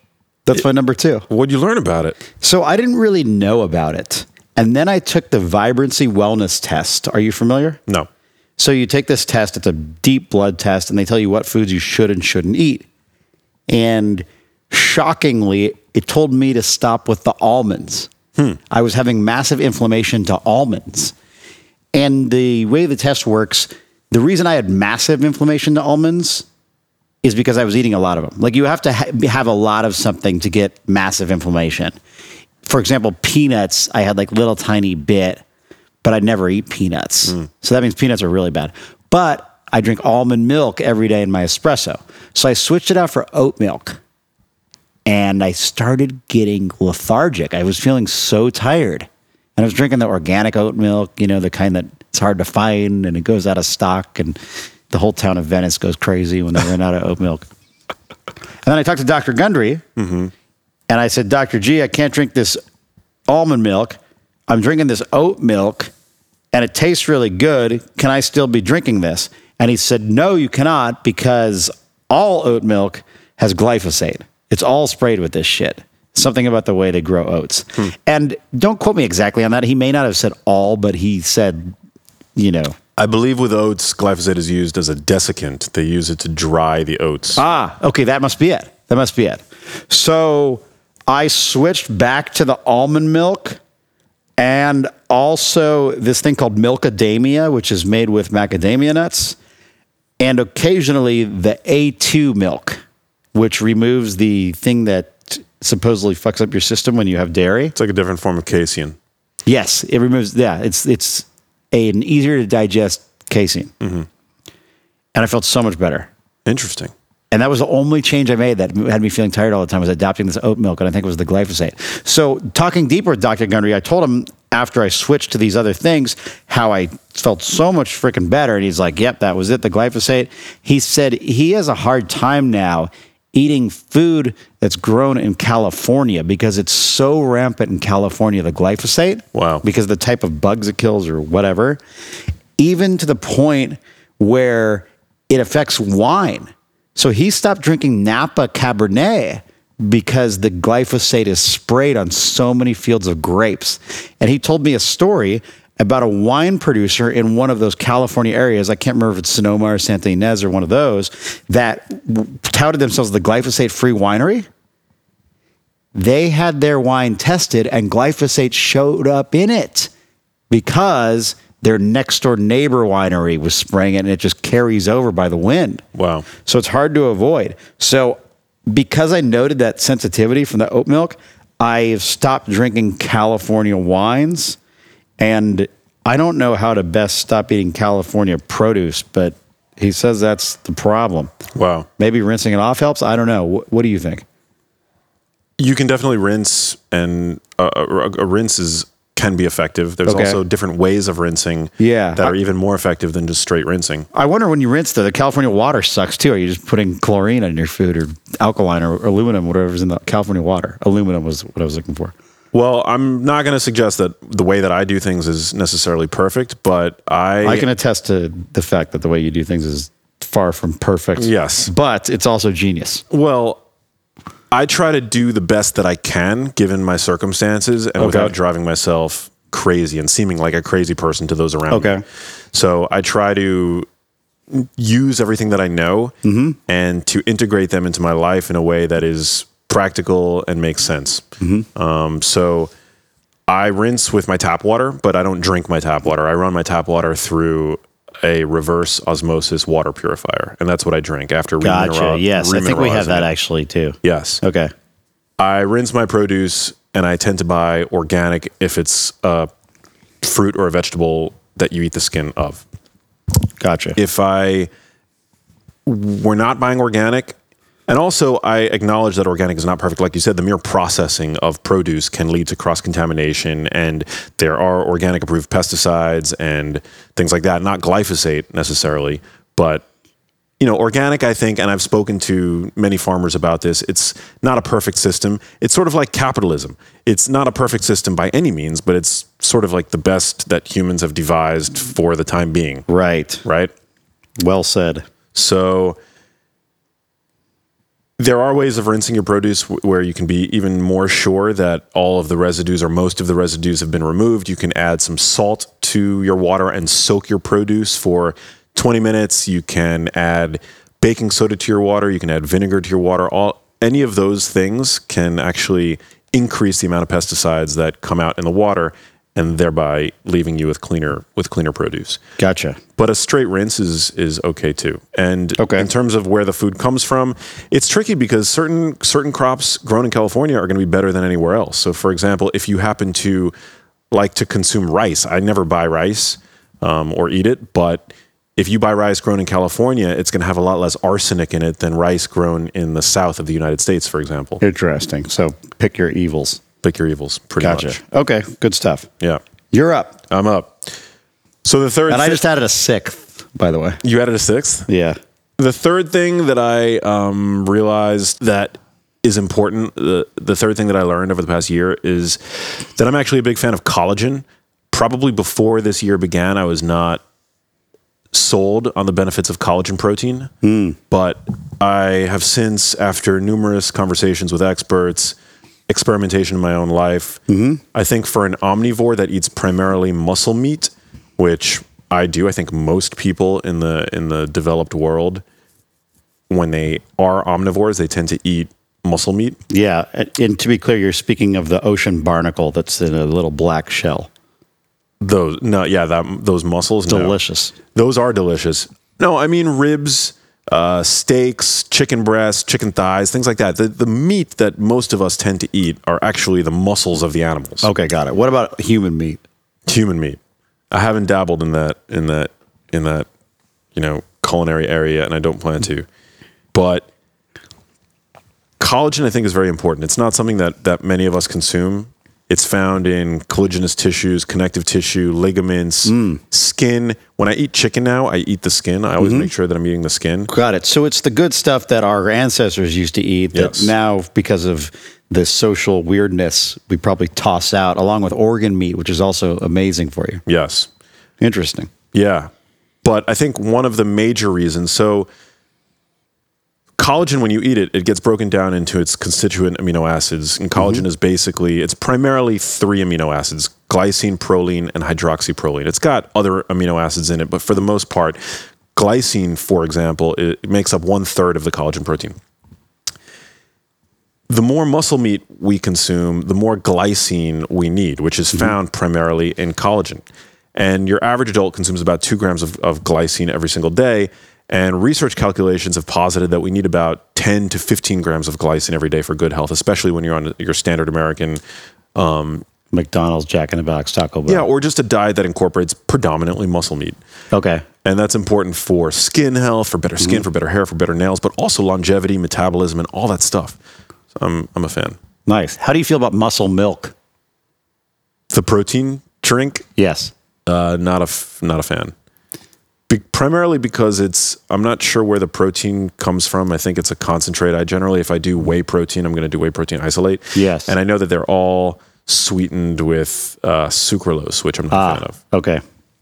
That's my number two. What'd you learn about it? So I didn't really know about it. And then I took the Vibrant Wellness test. Are you familiar? No. So you take this test, it's a deep blood test, and they tell you what foods you should and shouldn't eat. And shockingly, it told me to stop with the almonds. Hmm. I was having massive inflammation to almonds. And the way the test works, the reason I had massive inflammation to almonds is because I was eating a lot of them. Like you have to ha- have a lot of something to get massive inflammation. For example, peanuts, I had like little tiny bit, but I'd never eat peanuts. Hmm. So that means peanuts are really bad. But I drink almond milk every day in my espresso. So I switched it out for oat milk. And I started getting lethargic. I was feeling so tired. And I was drinking the organic oat milk, you know, the kind that it's hard to find and it goes out of stock. And the whole town of Venice goes crazy when they run out of oat milk. And then I talked to Dr. Gundry mm-hmm. and I said, Dr. G, I can't drink this almond milk. I'm drinking this oat milk and it tastes really good. Can I still be drinking this? And he said, No, you cannot because all oat milk has glyphosate. It's all sprayed with this shit. Something about the way they grow oats. And don't quote me exactly on that. He may not have said all, but he said, you know, I believe with oats, glyphosate is used as a desiccant. They use it to dry the oats. Ah, okay, that must be it. That must be it. So I switched back to the almond milk and also this thing called milkadamia, which is made with macadamia nuts, and occasionally the A2 milk, which removes the thing that supposedly fucks up your system when you have dairy. It's like a different form of casein. Yes, it removes. Yeah, it's it's a, an easier to digest casein, mm-hmm. and I felt so much better. Interesting. And that was the only change I made that had me feeling tired all the time was adopting this oat milk, and I think it was the glyphosate. So talking deeper with Dr. Gundry, I told him after I switched to these other things how I felt so much freaking better, and he's like, "Yep, that was it, the glyphosate." He said he has a hard time now eating food that's grown in California because it's so rampant in California, the glyphosate. Wow. Because of the type of bugs it kills or whatever, even to the point where it affects wine. So he stopped drinking Napa Cabernet because the glyphosate is sprayed on so many fields of grapes. And he told me a story about a wine producer in one of those California areas. I can't remember if it's Sonoma or Santa Ynez or one of those that touted themselves as the glyphosate free winery. they had their wine tested and glyphosate showed up in it because their next door neighbor winery was spraying it and it just carries over by the wind. Wow. So it's hard to avoid. So because I noted that sensitivity from the oat milk, I've stopped drinking California wines and I don't know how to best stop eating California produce, but he says that's the problem. Wow. Maybe rinsing it off helps. I don't know. Wh- What do you think? You can definitely rinse, and uh, a, a rinse is can be effective. There's Okay. also different ways of rinsing Yeah. that are even more effective than just straight rinsing. I wonder when you rinse though, the California water sucks too. Are you just putting chlorine in your food or alkaline or aluminum, whatever's in the California water? Aluminum was what I was looking for. Well, I'm not going to suggest that the way that I do things is necessarily perfect, but I, I can attest to the fact that the way you do things is far from perfect. Yes. But it's also genius. well, I try to do the best that I can given my circumstances and without driving myself crazy and seeming like a crazy person to those around Okay. me. So I try to use everything that I know mm-hmm. and to integrate them into my life in a way that is practical and makes sense. Um, so I rinse with my tap water, but I don't drink my tap water. I run my tap water through a reverse osmosis water purifier, and that's what I drink after. Gotcha. Yes. I think we have that actually too. Yes. Okay. I rinse my produce and I tend to buy organic if it's a fruit or a vegetable that you eat the skin of. Gotcha. If I were not buying organic, and also I acknowledge that organic is not perfect. Like you said, the mere processing of produce can lead to cross contamination, and there are organic approved pesticides and things like that. Not glyphosate necessarily, but you know, organic, I think, and I've spoken to many farmers about this, it's not a perfect system. It's sort of like capitalism. It's not a perfect system by any means, but it's sort of like the best that humans have devised for the time being, right. right? Well said. So there are ways of rinsing your produce where you can be even more sure that all of the residues or most of the residues have been removed. You can add some salt to your water and soak your produce for 20 minutes. You can add baking soda to your water. You can add vinegar to your water. All any of those things can actually increase the amount of pesticides that come out in the water and thereby leaving you with cleaner with cleaner produce Gotcha. but a straight rinse is is okay too. And Okay. in terms of where the food comes from, it's tricky because certain certain crops grown in California are going to be better than anywhere else. So, for example, if you happen to like to consume rice, I never buy rice um, or eat it, but if you buy rice grown in California, it's going to have a lot less arsenic in it than rice grown in the south of the United States, for example. Interesting. So pick your evils. Pick your evils, pretty Gotcha. much. Okay. Good stuff. Yeah, You're up. I'm up. So the third, And I just added a sixth, by the way. you added a sixth. Yeah. The third thing that I um, realized that is important, the, the third thing that I learned over the past year is that I'm actually a big fan of collagen. Probably before this year began, I was not sold on the benefits of collagen protein. But I have since, after numerous conversations with experts, experimentation in my own life, mm-hmm. I think for an omnivore that eats primarily muscle meat, which I do, I think most people in the in the developed world, when they are omnivores, they tend to eat muscle meat. Yeah. And to be clear, you're speaking of the ocean barnacle that's in a little black shell. Those no, yeah, that those mussels, no. Delicious. Those are delicious. No, I mean ribs, uh, steaks, chicken breasts, chicken thighs, things like that. The the meat that most of us tend to eat are actually the muscles of the animals. Okay. Got it. What about human meat? Human meat. I haven't dabbled in that in that in that you know culinary area, and I don't plan to. But collagen, I think, is very important. It's not something that that many of us consume. It's found in collagenous tissues, connective tissue, ligaments, mm. skin. When I eat chicken now, I eat the skin. I always mm-hmm. make sure that I'm eating the skin. Got it. So it's the good stuff that our ancestors used to eat that Yes. now, because of the social weirdness, we probably toss out, along with organ meat, which is also amazing for you. Yes. Interesting. Yeah. But I think one of the major reasons, so collagen, when you eat it, it gets broken down into its constituent amino acids. And collagen mm-hmm. is basically, it's primarily three amino acids glycine, proline, and hydroxyproline. It's got other amino acids in it, but for the most part, glycine, for example, it makes up one third of the collagen protein. the more muscle meat we consume, the more glycine we need, which is mm-hmm. found primarily in collagen. And your average adult consumes about two grams of, of glycine every single day. And research calculations have posited that we need about 10 to 15 grams of glycine every day for good health, especially when you're on your standard American McDonald's, Jack in the Box, Taco Bell. Yeah, or just a diet that incorporates predominantly muscle meat. Okay. And that's important for skin health, for better skin, for better hair, for better nails, but also longevity, metabolism, and all that stuff. So I'm, I'm a fan. Nice. How do you feel about muscle milk? The protein drink, Yes. uh, not a f- not a fan. Be- primarily because it's I'm not sure where the protein comes from. I think it's a concentrate. I generally, if I do whey protein, I'm going to do whey protein isolate. Yes. and I know that they're all sweetened with uh, sucralose, which I'm not a fan of. Okay.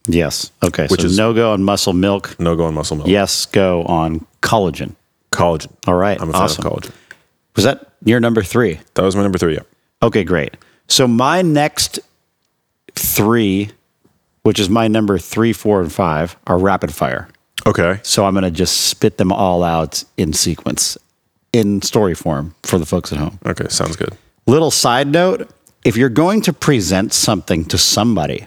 Yes. Okay. Which so is- no go on muscle milk. No go on muscle milk. Yes go on collagen. collagen. All right. I'm a fan awesome. of collagen. Was that your number three? That was my number three. Yeah. Okay, great. So my next three, which is my number three, four, and five, are rapid fire. Okay. So I'm going to just spit them all out in sequence, in story form for the folks at home. Okay. Sounds good. Little side note if you're going to present something to somebody,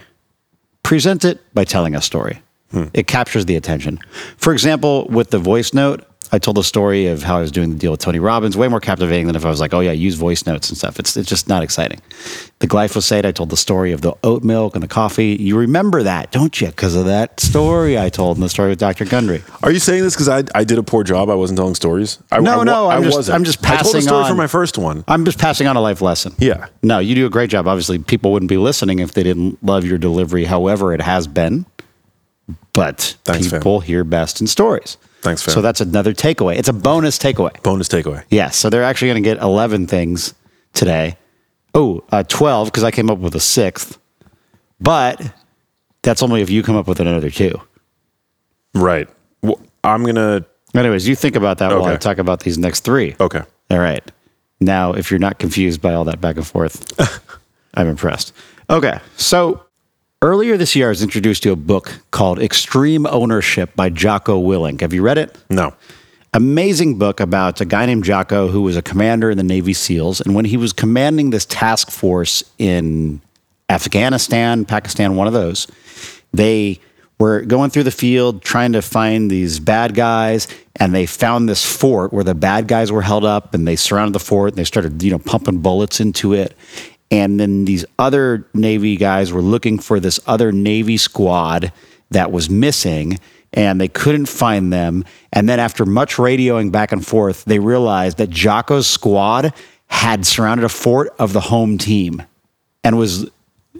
present it by telling a story. Hmm. It captures the attention. For example, with the voice note, I told the story of how I was doing the deal with Tony Robbins, way more captivating than if I was like, oh, yeah, use voice notes and stuff. It's, it's just not exciting. The glyphosate, I told the story of the oat milk and the coffee. You remember that, don't you? Because of that story I told in the story with Dr. Gundry. Are you saying this because I, I did a poor job? I wasn't telling stories. I, No, I, no, I'm I just- wasn't. I'm just passing I told a story on- for my first one. I'm just passing on a life lesson. Yeah. No, you do a great job. Obviously, people wouldn't be listening if they didn't love your delivery, however, it has been. But Thanks, fam. people hear best in stories. Thanks, fam. So that's another takeaway. It's a bonus takeaway. Bonus takeaway. Yes. So they're actually going to get 11 things today. Oh, uh, 12, because I came up with a sixth. But that's only if you come up with another two. Right. Well, I'm gonna. Anyways, you think about that while I talk about these next three. Okay. All right. Now, if you're not confused by all that back and forth, [LAUGHS] I'm impressed. Okay. So earlier this year, I was introduced to a book called Extreme Ownership by Jocko Willink. Have you read it? No. Amazing book about a guy named Jocko who was a commander in the Navy SEALs. And when he was commanding this task force in Afghanistan, Pakistan, one of those, they were going through the field trying to find these bad guys and they found this fort where the bad guys were held up and they surrounded the fort and they started you know pumping bullets into it and then these other navy guys were looking for this other navy squad that was missing and they couldn't find them. And then after much radioing back and forth they realized that Jocko's squad had surrounded a fort of the home team and was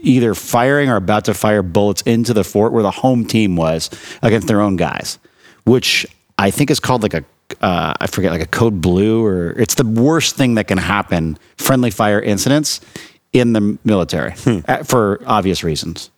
either firing or about to fire bullets into the fort where the home team was against their own guys, which I think is called like a uh, I forget like a code blue or it's the worst thing that can happen. Friendly fire incidents in the military uh, for obvious reasons.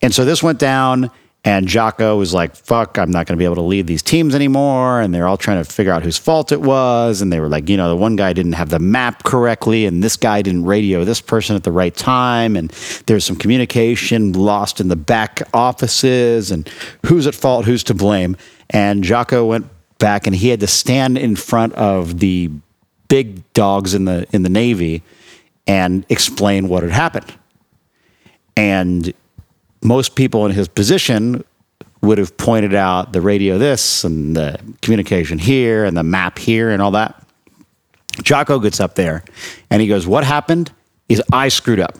And so this went down, and Jocko was like, fuck, I'm not going to be able to lead these teams anymore. And they're all trying to figure out whose fault it was. And they were like, you know, the one guy didn't have the map correctly, and this guy didn't radio this person at the right time. And there's some communication lost in the back offices, and who's at fault, who's to blame. And Jocko went back, and he had to stand in front of the big dogs in the in the Navy and explain what had happened. And most people in his position would have pointed out the radio this and the communication here and the map here and all that. Jocko gets up there and he goes, What happened is I screwed up.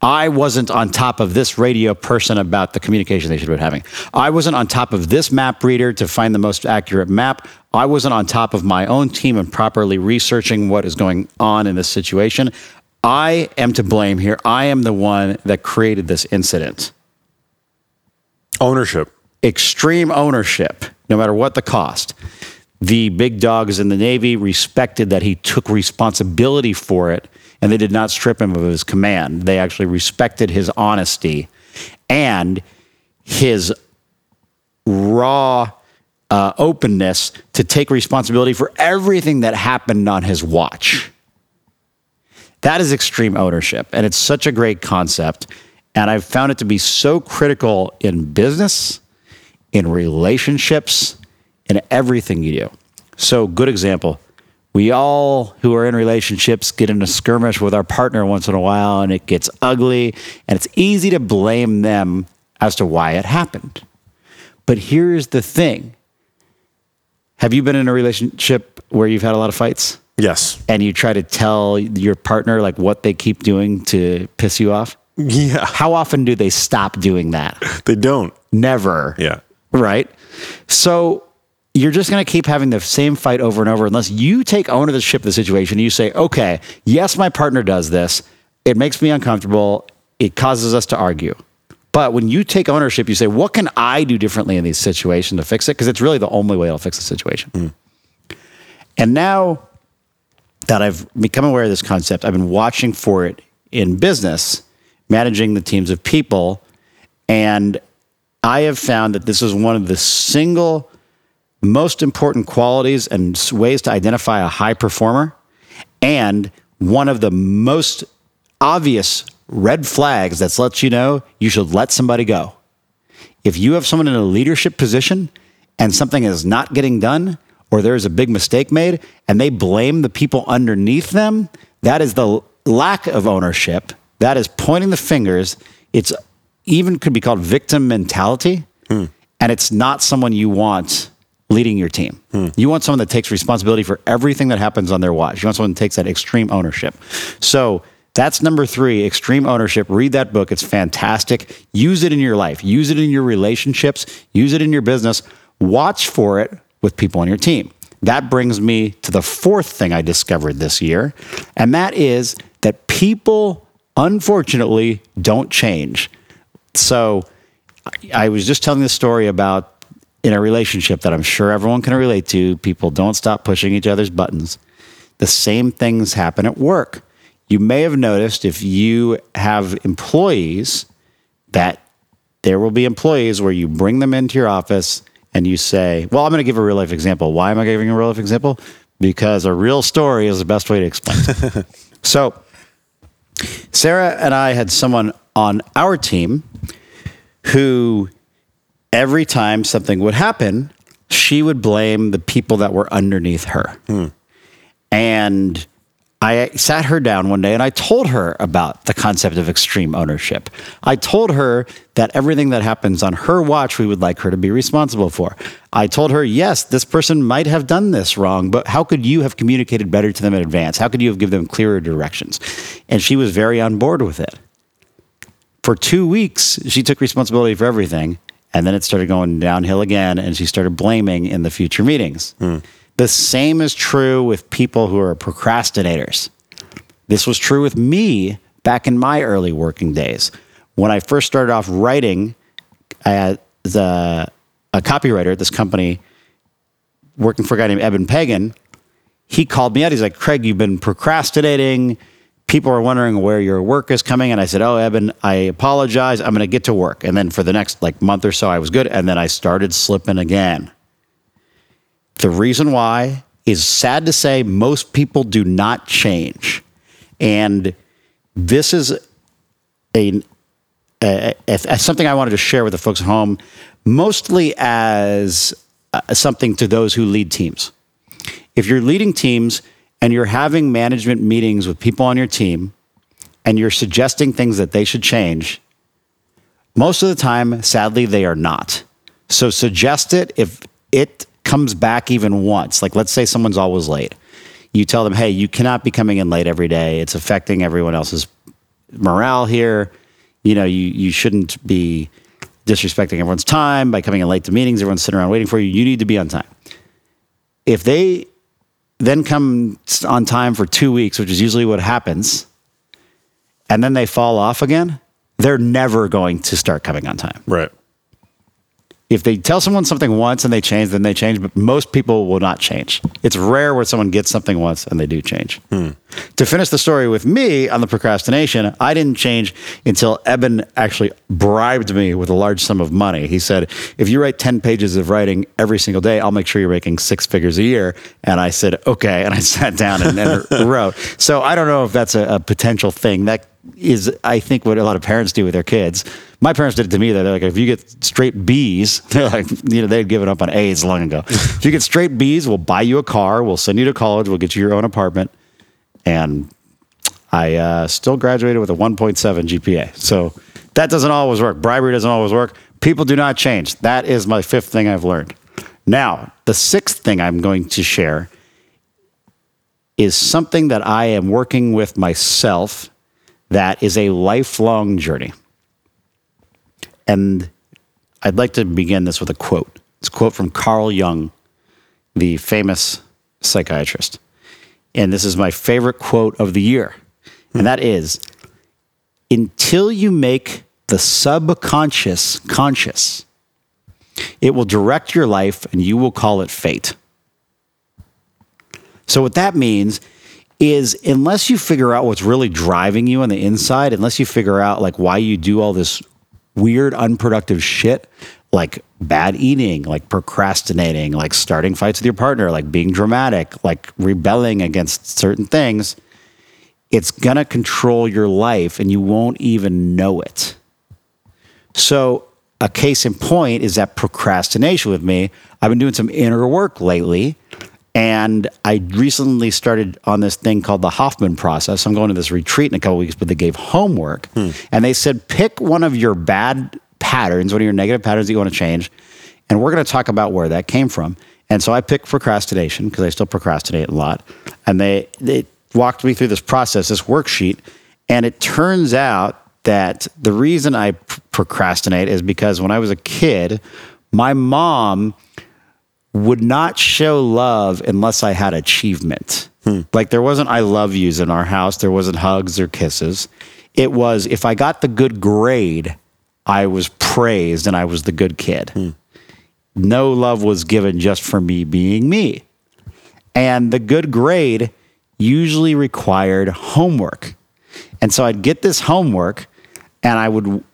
I wasn't on top of this radio person about the communication they should have been having. I wasn't on top of this map reader to find the most accurate map. I wasn't on top of my own team and properly researching what is going on in this situation. I am to blame here. I am the one that created this incident. Ownership. Extreme ownership, no matter what the cost. The big dogs in the Navy respected that he took responsibility for it and they did not strip him of his command. They actually respected his honesty and his raw uh, openness to take responsibility for everything that happened on his watch. That is extreme ownership. And it's such a great concept. And I've found it to be so critical in business, in relationships, in everything you do. So, good example we all who are in relationships get in a skirmish with our partner once in a while and it gets ugly and it's easy to blame them as to why it happened. But here's the thing Have you been in a relationship where you've had a lot of fights Yes. and you try to tell your partner like what they keep doing to piss you off? Yeah. How often do they stop doing that? They don't. Never. Yeah. Right? So you're just going to keep having the same fight over and over unless you take ownership of the situation. You say, okay, yes, my partner does this. It makes me uncomfortable. It causes us to argue. But when you take ownership, you say, what can I do differently in these situations to fix it? Because it's really the only way it'll fix the situation. Mm. And now that I've become aware of this concept, I've been watching for it in business, managing the teams of people. And I have found that this is one of the single most important qualities and ways to identify a high performer, and one of the most obvious red flags that lets you know you should let somebody go. If you have someone in a leadership position and something is not getting done, or there's a big mistake made, and they blame the people underneath them, that is the lack of ownership. That is pointing the fingers. It's even could be called victim mentality. Hmm. And it's not someone you want leading your team. Hmm. You want someone that takes responsibility for everything that happens on their watch. You want someone that takes that extreme ownership. So that's number three extreme ownership. Read that book. It's fantastic. Use it in your life, use it in your relationships, use it in your business. Watch for it with people on your team. That brings me to the fourth thing I discovered this year, and that is that people, unfortunately, don't change. So I was just telling this story about in a relationship that I'm sure everyone can relate to. People don't stop pushing each other's buttons. The same things happen at work. You may have noticed if you have employees that there will be employees where you bring them into your office and you say, Well, I'm going to give a real life example. Why am I giving a real life example? Because a real story is the best way to explain it. [LAUGHS] so, Sarah and I had someone on our team who every time something would happen, she would blame the people that were underneath her. Hmm. And I sat her down one day and I told her about the concept of extreme ownership. I told her that everything that happens on her watch, we would like her to be responsible for. I told her, yes, this person might have done this wrong, but how could you have communicated better to them in advance? How could you have given them clearer directions? And she was very on board with it for two weeks, she took responsibility for everything. And then it started going downhill again, and she started blaming in the future meetings. Hmm. The same is true with people who are procrastinators. This was true with me back in my early working days. When I first started off writing, the, a copywriter at this company working for a guy named Eben Pagan. He called me out. He's like, Craig, you've been procrastinating. People are wondering where your work is coming. And I said, Oh, Eben, I apologize. I'm going to get to work. And then for the next like month or so, I was good. And then I started slipping again. The reason why is sad to say most people do not change. And this is a, a, a- something I wanted to share with the folks at home, mostly as uh, something to those who lead teams. If you're leading teams and you're having management meetings with people on your team and you're suggesting things that they should change, most of the time, sadly, they are not. So suggest it if it comes back even once. Like, let's say someone's always late. You tell them, hey, you cannot be coming in late every day. It's affecting everyone else's morale here. You know, you, you shouldn't be disrespecting everyone's time by coming in late to meetings. Everyone's sitting around waiting for you. You need to be on time. If they then come on time for two weeks, which is usually what happens, and then they fall off again, they're never going to start coming on time. Right. If they tell someone something once and they change, then they change, but most people will not change. It's rare where someone gets something once and they do change. Hmm. To finish the story with me on the procrastination, I didn't change until Eben actually bribed me with a large sum of money. He said, If you write 10 pages of writing every single day, I'll make sure you're making six figures a year. And I said, Okay. And I [LAUGHS] sat down and, and wrote. So I don't know if that's a, a potential thing. That is, I think, what a lot of parents do with their kids. My parents did it to me. Though. They're like, if you get straight B's, [LAUGHS] they're like, you know, they'd given up on A's long ago. if you get straight B's, we'll buy you a car, we'll send you to college, we'll get you your own apartment, and I uh, still graduated with a 1.7 GPA. So that doesn't always work. Bribery doesn't always work. People do not change. That is my fifth thing I've learned. Now, the sixth thing I'm going to share is something that I am working with myself that is a lifelong journey. And I'd like to begin this with a quote. It's a quote from Carl Jung, the famous psychiatrist. And this is my favorite quote of the year. And that is until you make the subconscious conscious, it will direct your life and you will call it fate. So, what that means is unless you figure out what's really driving you on the inside, unless you figure out like why you do all this weird, unproductive shit, like bad eating, like procrastinating, like starting fights with your partner, like being dramatic, like rebelling against certain things, it's gonna control your life and you won't even know it. So, a case in point is that procrastination with me. I've been doing some inner work lately and I recently started on this thing called the Hoffman process. I'm going to this retreat in a couple weeks, but they gave homework hmm. and they said, pick one of your bad patterns, one of your negative patterns that you want to change. And we're going to talk about where that came from. And so I picked procrastination because I still procrastinate a lot. And they, they walked me through this process, this worksheet. And it turns out that the reason I pr- procrastinate is because when I was a kid, my mom would not show love unless I had achievement. Hmm. Like there wasn't I love yous in our house, there wasn't hugs or kisses. It was if I got the good grade, I was praised and I was the good kid. Hmm. No love was given just for me being me. And the good grade usually required homework. And so I'd get this homework and I would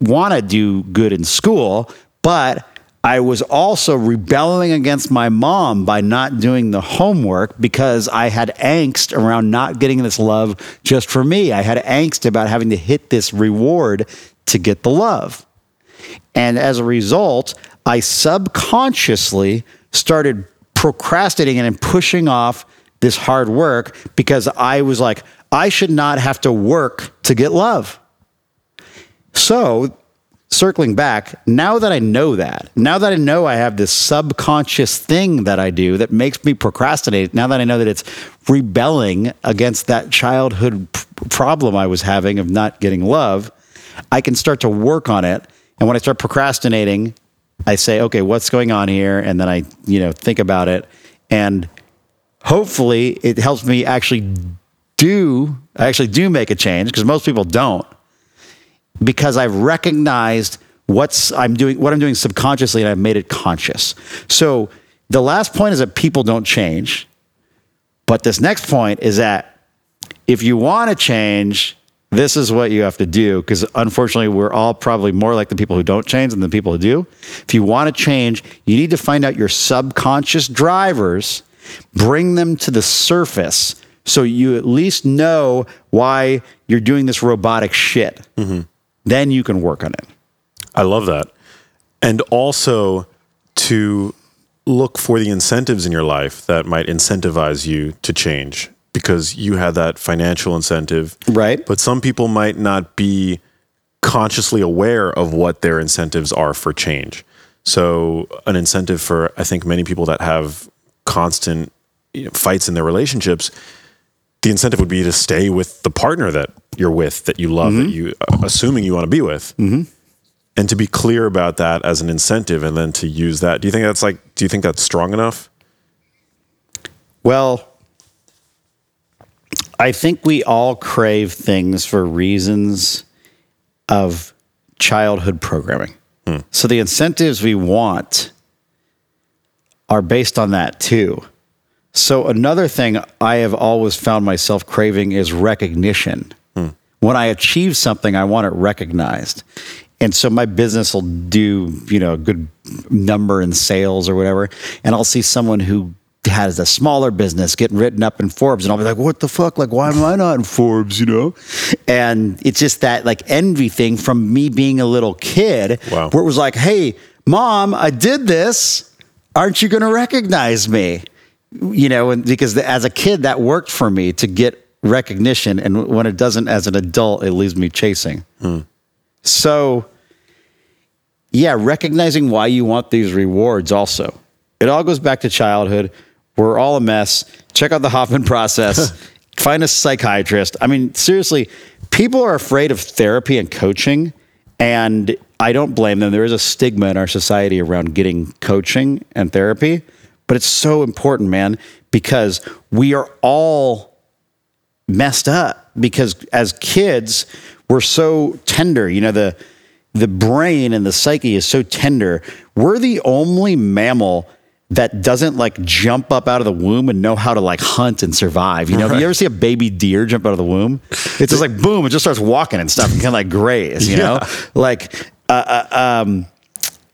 want to do good in school, but I was also rebelling against my mom by not doing the homework because I had angst around not getting this love just for me. I had angst about having to hit this reward to get the love. And as a result, I subconsciously started procrastinating and pushing off this hard work because I was like, I should not have to work to get love. So circling back, now that I know that, now that I know I have this subconscious thing that I do that makes me procrastinate, now that I know that it's rebelling against that childhood p- problem I was having of not getting love, I can start to work on it. And when I start procrastinating, I say, okay, what's going on here? And then I, you know, think about it. And hopefully it helps me actually do, I actually do make a change because most people don't because I've recognized what's I'm doing, what I'm doing subconsciously, and I've made it conscious. So the last point is that people don't change, but this next point is that if you want to change, this is what you have to do because unfortunately we're all probably more like the people who don't change than the people who do if you want to change you need to find out your subconscious drivers bring them to the surface so you at least know why you're doing this robotic shit mm-hmm. Then you can work on it. I love that. And also to look for the incentives in your life that might incentivize you to change because you had that financial incentive. Right. But some people might not be consciously aware of what their incentives are for change. So, an incentive for, I think, many people that have constant you know, fights in their relationships the incentive would be to stay with the partner that you're with, that you love, mm-hmm. that you, uh, assuming you want to be with. Mm-hmm. And to be clear about that as an incentive and then to use that. Do you think that's like, do you think that's strong enough? Well, I think we all crave things for reasons of childhood programming. Hmm. So the incentives we want are based on that too. So another thing I have always found myself craving is recognition. Hmm. When I achieve something, I want it recognized. And so my business will do, you know, a good number in sales or whatever, and I'll see someone who has a smaller business getting written up in Forbes, and I'll be like, "What the fuck? Like, why am I not in Forbes?" You know, and it's just that like envy thing from me being a little kid, Wow. where it was like, "Hey, mom, I did this. Aren't you going to recognize me?" You know, and because as a kid, that worked for me to get recognition, and when it doesn't, as an adult, it leaves me chasing. Hmm. So, yeah, recognizing why you want these rewards also. It all goes back to childhood. We're all a mess. Check out the Hoffman process. [LAUGHS] Find a psychiatrist. I mean, seriously, people are afraid of therapy and coaching, and I don't blame them. There is a stigma in our society around getting coaching and therapy, but it's so important, man, because we are all messed up because as kids we're so tender. You know the the brain and the psyche is so tender. We're the only mammal that doesn't like jump up out of the womb and know how to like hunt and survive. You know you ever see a baby deer jump out of the womb it's just like boom it just starts walking and stuff and kind of like graze you [LAUGHS] know? Like uh, uh, um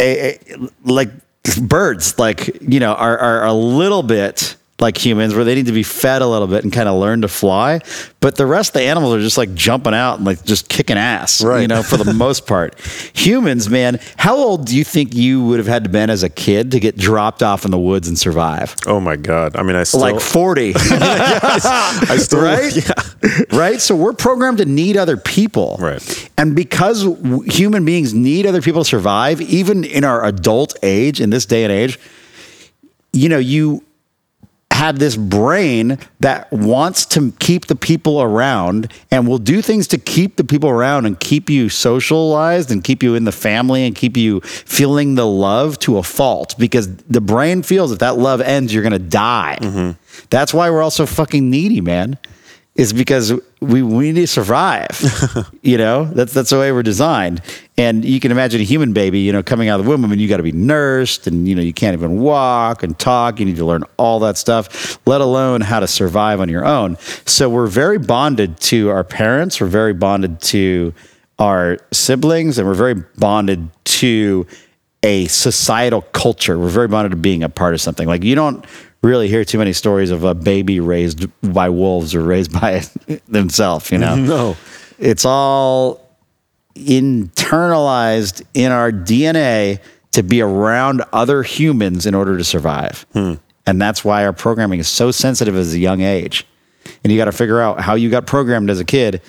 a, a- like birds like you know are, are a little bit like humans where they need to be fed a little bit and kind of learn to fly but the rest of the animals are just like jumping out and like just kicking ass you know for the [LAUGHS] most part humans man how old do you think you would have had to been as a kid to get dropped off in the woods and survive Oh my god! I mean, I still like 40 [LAUGHS] [LAUGHS] I still right? Yeah. right? So we're programmed to need other people. Right. And because human beings need other people to survive, even in our adult age, in this day and age, you know, you have this brain that wants to keep the people around and will do things to keep the people around and keep you socialized and keep you in the family and keep you feeling the love to a fault because the brain feels if that love ends, you're going to die. Mm-hmm. That's why we're all so fucking needy, man. Is because we, we need to survive. [LAUGHS] you know, that's that's the way we're designed. And you can imagine a human baby, you know, coming out of the womb. I mean, you got to be nursed, and you know, you can't even walk and talk. You need to learn all that stuff, let alone how to survive on your own. So we're very bonded to our parents. We're very bonded to our siblings, and we're very bonded to a societal culture. We're very bonded to being a part of something. Like you don't really hear too many stories of a baby raised by wolves or raised by [LAUGHS] themselves, you know? No. It's all internalized in our DNA to be around other humans in order to survive. Hmm. And that's why our programming is so sensitive as a young age. And you got to figure out how you got programmed as a kid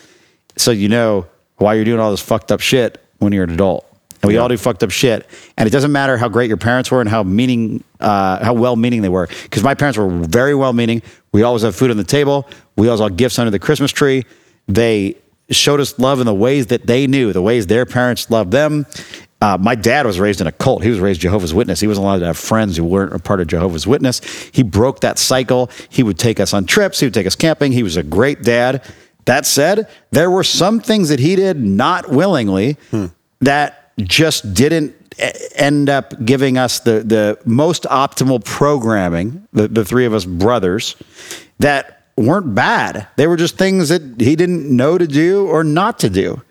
so you know why you're doing all this fucked up shit when you're an adult. And we all do fucked up shit. And it doesn't matter how great your parents were and how meaning, uh, how well meaning they were. Because my parents were very well meaning. We always had food on the table. We always had gifts under the Christmas tree. They showed us love in the ways that they knew, the ways their parents loved them. Uh, my dad was raised in a cult. He was raised Jehovah's Witness. He wasn't allowed to have friends who weren't a part of Jehovah's Witness. He broke that cycle. He would take us on trips. He would take us camping. He was a great dad. That said, there were some things that he did not willingly that just didn't end up giving us the, the most optimal programming, the, the three of us brothers, that weren't bad. They were just things that he didn't know to do or not to do.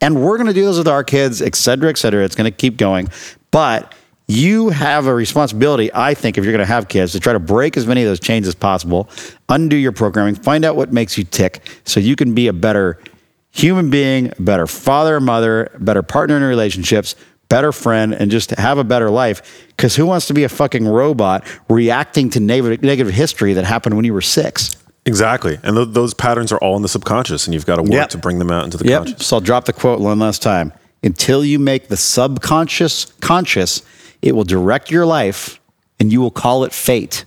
And we're going to do those with our kids, et cetera, et cetera. It's going to keep going. But you have a responsibility, I think, if you're going to have kids, to try to break as many of those chains as possible, undo your programming, find out what makes you tick so you can be a better human being, better father or mother, better partner in relationships, better friend, and just have a better life. Because who wants to be a fucking robot reacting to negative, negative history that happened when you were six? Exactly. And th- those patterns are all in the subconscious, and you've got to work Yep. to bring them out into the Yep. conscious. So I'll drop the quote one last time. Until you make the subconscious conscious, it will direct your life and you will call it fate.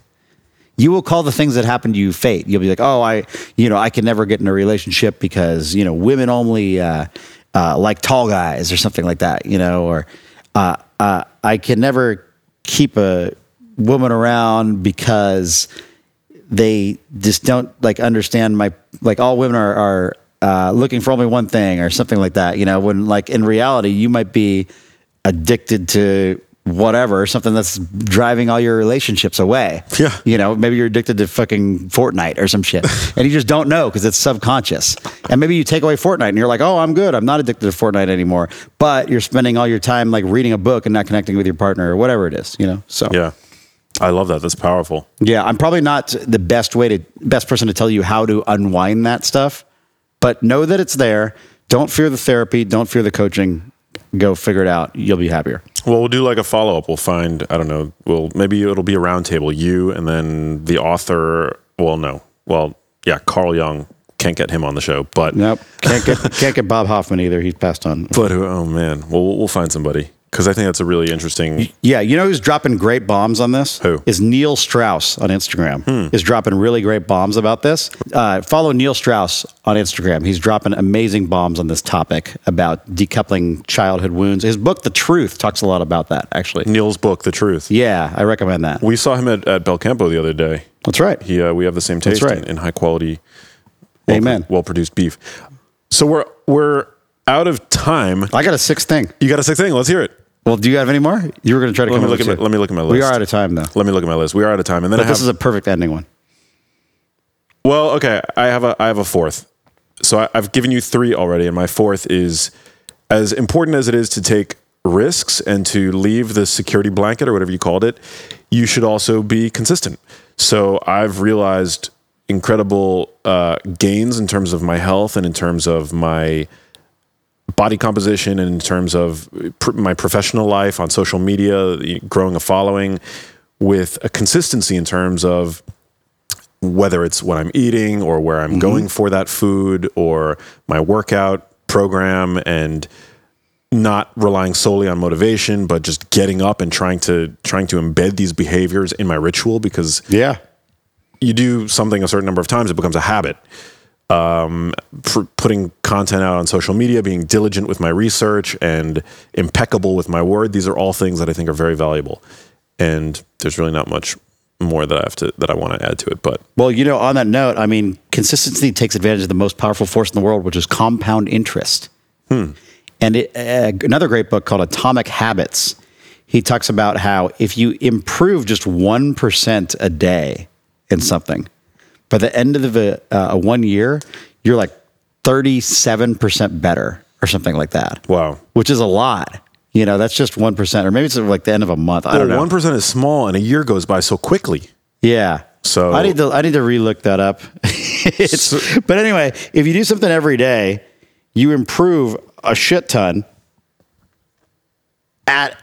You will call the things that happen to you fate. You'll be like, oh, I, you know, I can never get in a relationship because, you know, women only uh, uh, like tall guys or something like that, you know, or uh, uh, I can never keep a woman around because they just don't like understand my like all women are are uh, looking for only one thing or something like that. You know, when like in reality you might be addicted to whatever something that's driving all your relationships away. Yeah. you know, maybe you're addicted to fucking Fortnite or some shit, and you just don't know because it's subconscious. And maybe you take away Fortnite and you're like, oh, I'm good. I'm not addicted to Fortnite anymore. But you're spending all your time like reading a book and not connecting with your partner or whatever it is. You know, so Yeah. I love that. That's powerful. Yeah, I'm probably not the best way to best person to tell you how to unwind that stuff, but know that it's there. Don't fear the therapy. Don't fear the coaching. Go figure it out. You'll be happier. Well, we'll do like a follow up. We'll find, I don't know, we'll maybe it'll be a roundtable. You and then the author. Well, no. Well, yeah, Carl Jung. Can't get him on the show, but Nope, can't get can't get Bob Hoffman either. He's passed on. [LAUGHS] but oh man, well we'll find somebody because I think that's a really interesting. Yeah, you know who's dropping great bombs on this? Who? is Neil Strauss on Instagram? Is dropping really great bombs about this. Uh, follow Neil Strauss on Instagram. He's dropping amazing bombs on this topic about decoupling childhood wounds. His book, The Truth, talks a lot about that. Actually, Neil's book, The Truth. yeah, I recommend that. We saw him at, at Belcampo the other day. That's right. He, uh, we have the same taste right. in, in high quality, Amen. well produced beef. So we're we're out of time. I got a sixth thing. You got a sixth thing? Let's hear it. Well, do you have any more? You were going to try to Let come me look at my, let me look at my list. We are out of time though. Let me look at my list. We are out of time, and then But this have, is a perfect ending one. well, okay. I have a I have a fourth. So I, I've given you three already, and my fourth is as important as it is to take risks and to leave the security blanket or whatever you called it. You should also be consistent. So I've realized incredible uh, gains in terms of my health and in terms of my body composition and in terms of pr- my professional life on social media, growing a following with a consistency in terms of whether it's what I'm eating or where I'm mm-hmm. going for that food or my workout program and not relying solely on motivation but just getting up and trying to trying to embed these behaviors in my ritual because Yeah. you do something a certain number of times, it becomes a habit. Um, putting content out on social media, being diligent with my research, and impeccable with my word. These are all things that I think are very valuable. And there's really not much more that I have to that I want to add to it. But Well, you know, on that note, I mean, consistency takes advantage of the most powerful force in the world, which is compound interest. And it, uh, another great book called Atomic Habits. He talks about how if you improve just one percent a day in something, by the end of the uh, one year, you're like thirty-seven percent better, or something like that. wow, Which is a lot. You know, that's just one percent, or maybe it's like the end of a month. I don't know. one percent is small, and a year goes by so quickly. Yeah. So- I need to I need to relook that up. [LAUGHS] It's- but anyway, if you do something every day, you improve a shit ton at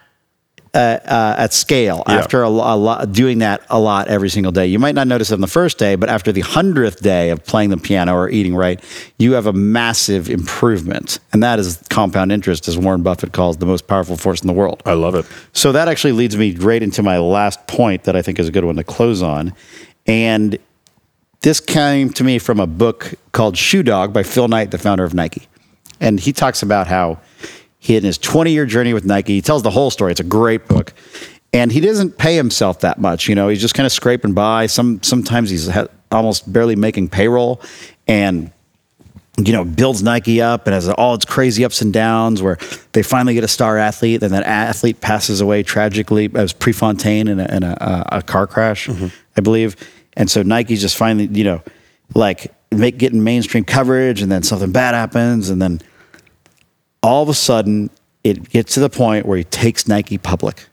uh, uh, at scale Yeah. after a, a lot doing that a lot every single day. You might not notice it on the first day, but after the hundredth day of playing the piano or eating right, you have a massive improvement, and that is compound interest, as Warren Buffett calls the most powerful force in the world. I love it. So that actually leads me right into my last point that I think is a good one to close on. And this came to me from a book called Shoe Dog by Phil Knight, the founder of Nike. And he talks about how he in his 20 year journey with Nike, he tells the whole story. It's a great book. And he doesn't pay himself that much. You know, he's just kind of scraping by. Some sometimes he's ha- almost barely making payroll. And you know, builds Nike up and has all its crazy ups and downs where they finally get a star athlete and that athlete passes away tragically as Prefontaine in a, in a, a car crash, mm-hmm. I believe. And so Nike's just finally, you know, like make, getting mainstream coverage and then something bad happens. And then all of a sudden it gets to the point where he takes Nike public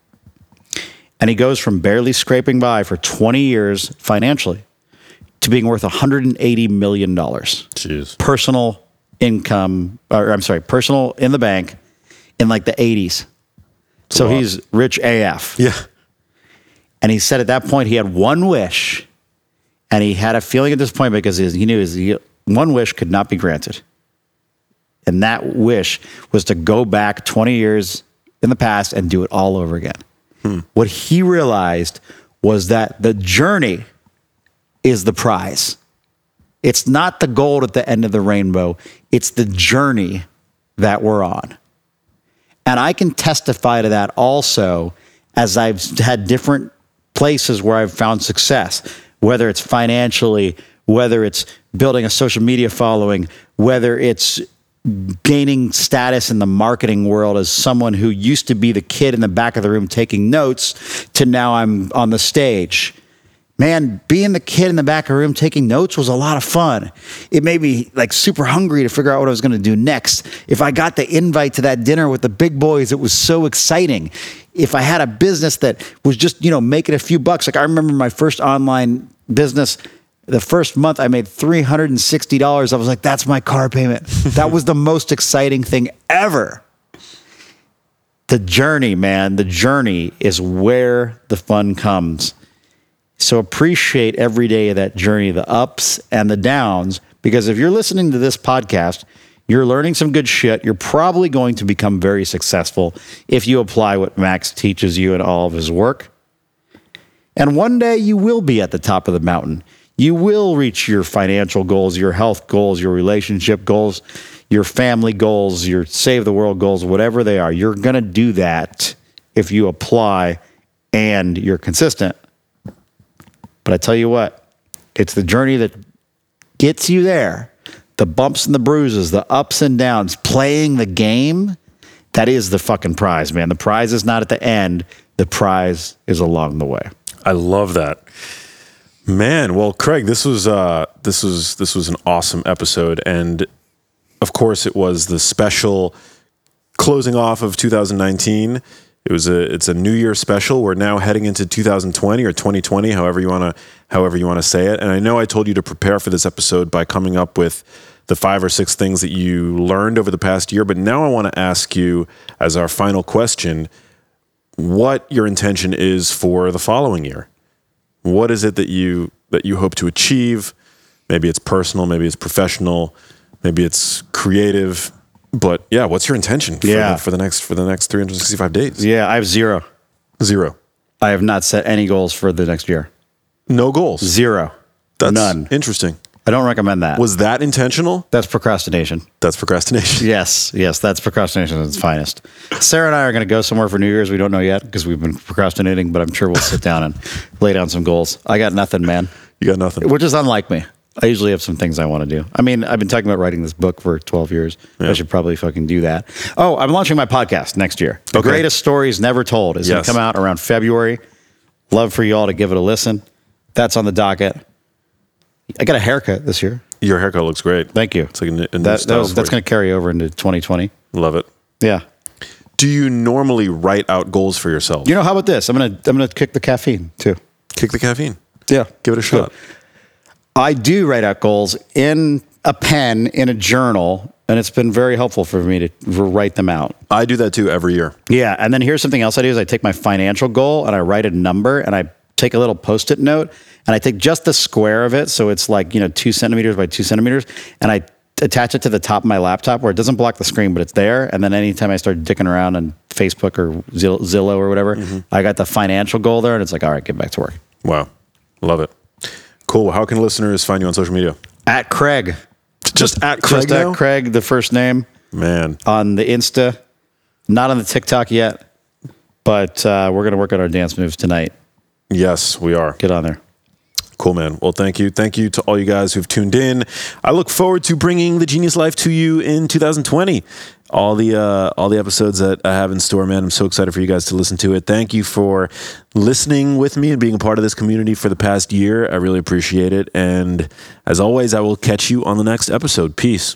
and he goes from barely scraping by for 20 years financially to being worth 180 million dollars Jeez. personal income or I'm sorry, personal in the bank in like the 80s. So he's rich AF. Yeah. And he said at that point he had one wish and he had a feeling at this point because he knew his one wish could not be granted. And that wish was to go back 20 years in the past and do it all over again. Hmm. What he realized was that the journey is the prize. It's not the gold at the end of the rainbow, it's the journey that we're on. And I can testify to that also as I've had different places where I've found success, whether it's financially, whether it's building a social media following, whether it's gaining status in the marketing world as someone who used to be the kid in the back of the room taking notes to now I'm on the stage. Man, being the kid in the back of the room taking notes was a lot of fun. It made me like super hungry to figure out what I was going to do next. If I got the invite to that dinner with the big boys, it was so exciting. if I had a business that was just, you know, making a few bucks, like I remember my first online business, the first month I made $360. I was like, that's my car payment. [LAUGHS] that was the most exciting thing ever. The journey, man, the journey is where the fun comes. So appreciate every day of that journey, the ups and the downs, because if you're listening to this podcast, you're learning some good shit. You're probably going to become very successful if you apply what Max teaches you in all of his work. And one day you will be at the top of the mountain. You will reach your financial goals, your health goals, your relationship goals, your family goals, your save the world goals, whatever they are. You're going to do that if you apply and you're consistent. But I tell you what, it's the journey that gets you there. The bumps and the bruises, the ups and downs, playing the game. That is the fucking prize, man. The prize is not at the end. The prize is along the way. I love that. Man, well, Craig, this was uh, this was this was an awesome episode, and of course, it was the special closing off of 2019. It was a it's a New Year special. We're now heading into 2020 or 2020, however you want to however you want to say it. And I know I told you to prepare for this episode by coming up with the five or six things that you learned over the past year. But now I want to ask you as our final question what your intention is for the following year. What is it that you that you hope to achieve? Maybe it's personal, maybe it's professional, maybe it's creative. But yeah, what's your intention for, Yeah. the, for the next for the next 365 days? Yeah, I have zero. Zero. I have not set any goals for the next year. No goals. Zero. That's None. interesting. I don't recommend that. Was that intentional? That's procrastination. That's procrastination. [LAUGHS] Yes, yes, that's procrastination at its finest. Sarah and I are going to go somewhere for New Year's. We don't know yet because we've been procrastinating, but I'm sure we'll sit down and [LAUGHS] lay down some goals. I got nothing, man, You got nothing. which is unlike me. I usually have some things I want to do. I mean, I've been talking about writing this book for 12 years. I should probably fucking do that. Oh, I'm launching my podcast next year. The Okay. Greatest Stories Never Told is going to come out around February. Love for you all to give it a listen. That's on the docket. I got a haircut this year. Your haircut looks great. Thank you. It's like a, a new that, that was, that's going to carry over into 2020. Love it. Yeah. Do you normally write out goals for yourself? You know, how about this? I'm gonna I'm gonna kick the caffeine too. Kick the caffeine. Yeah, Give it a shot. I do write out goals in a pen in a journal, and it's been very helpful for me to write them out. I do that too every year. Yeah, and then here's something else I do: is I take my financial goal and I write a number, and I take a little post-it note, and I take just the square of it, so it's like you know two centimeters by two centimeters, and I attach it to the top of my laptop where it doesn't block the screen, but it's there. And then anytime I start dicking around on Facebook or Zillow or whatever, I got the financial goal there, and it's like, all right, get back to work. Wow. Love it. Cool. How can listeners find you on social media? At Craig. Just at Craig Just now? at Craig, the first name Man. on the Insta, not on the TikTok yet, but uh, we're going to work on our dance moves tonight. Yes, we are. Get on there. Cool, man. Well, thank you. Thank you to all you guys who've tuned in. I look forward to bringing the Genius Life to you in 2020. All the uh, all the episodes that I have in store, man. I'm so excited for you guys to listen to it. Thank you for listening with me and being a part of this community for the past year. I really appreciate it. And as always, I will catch you on the next episode. Peace.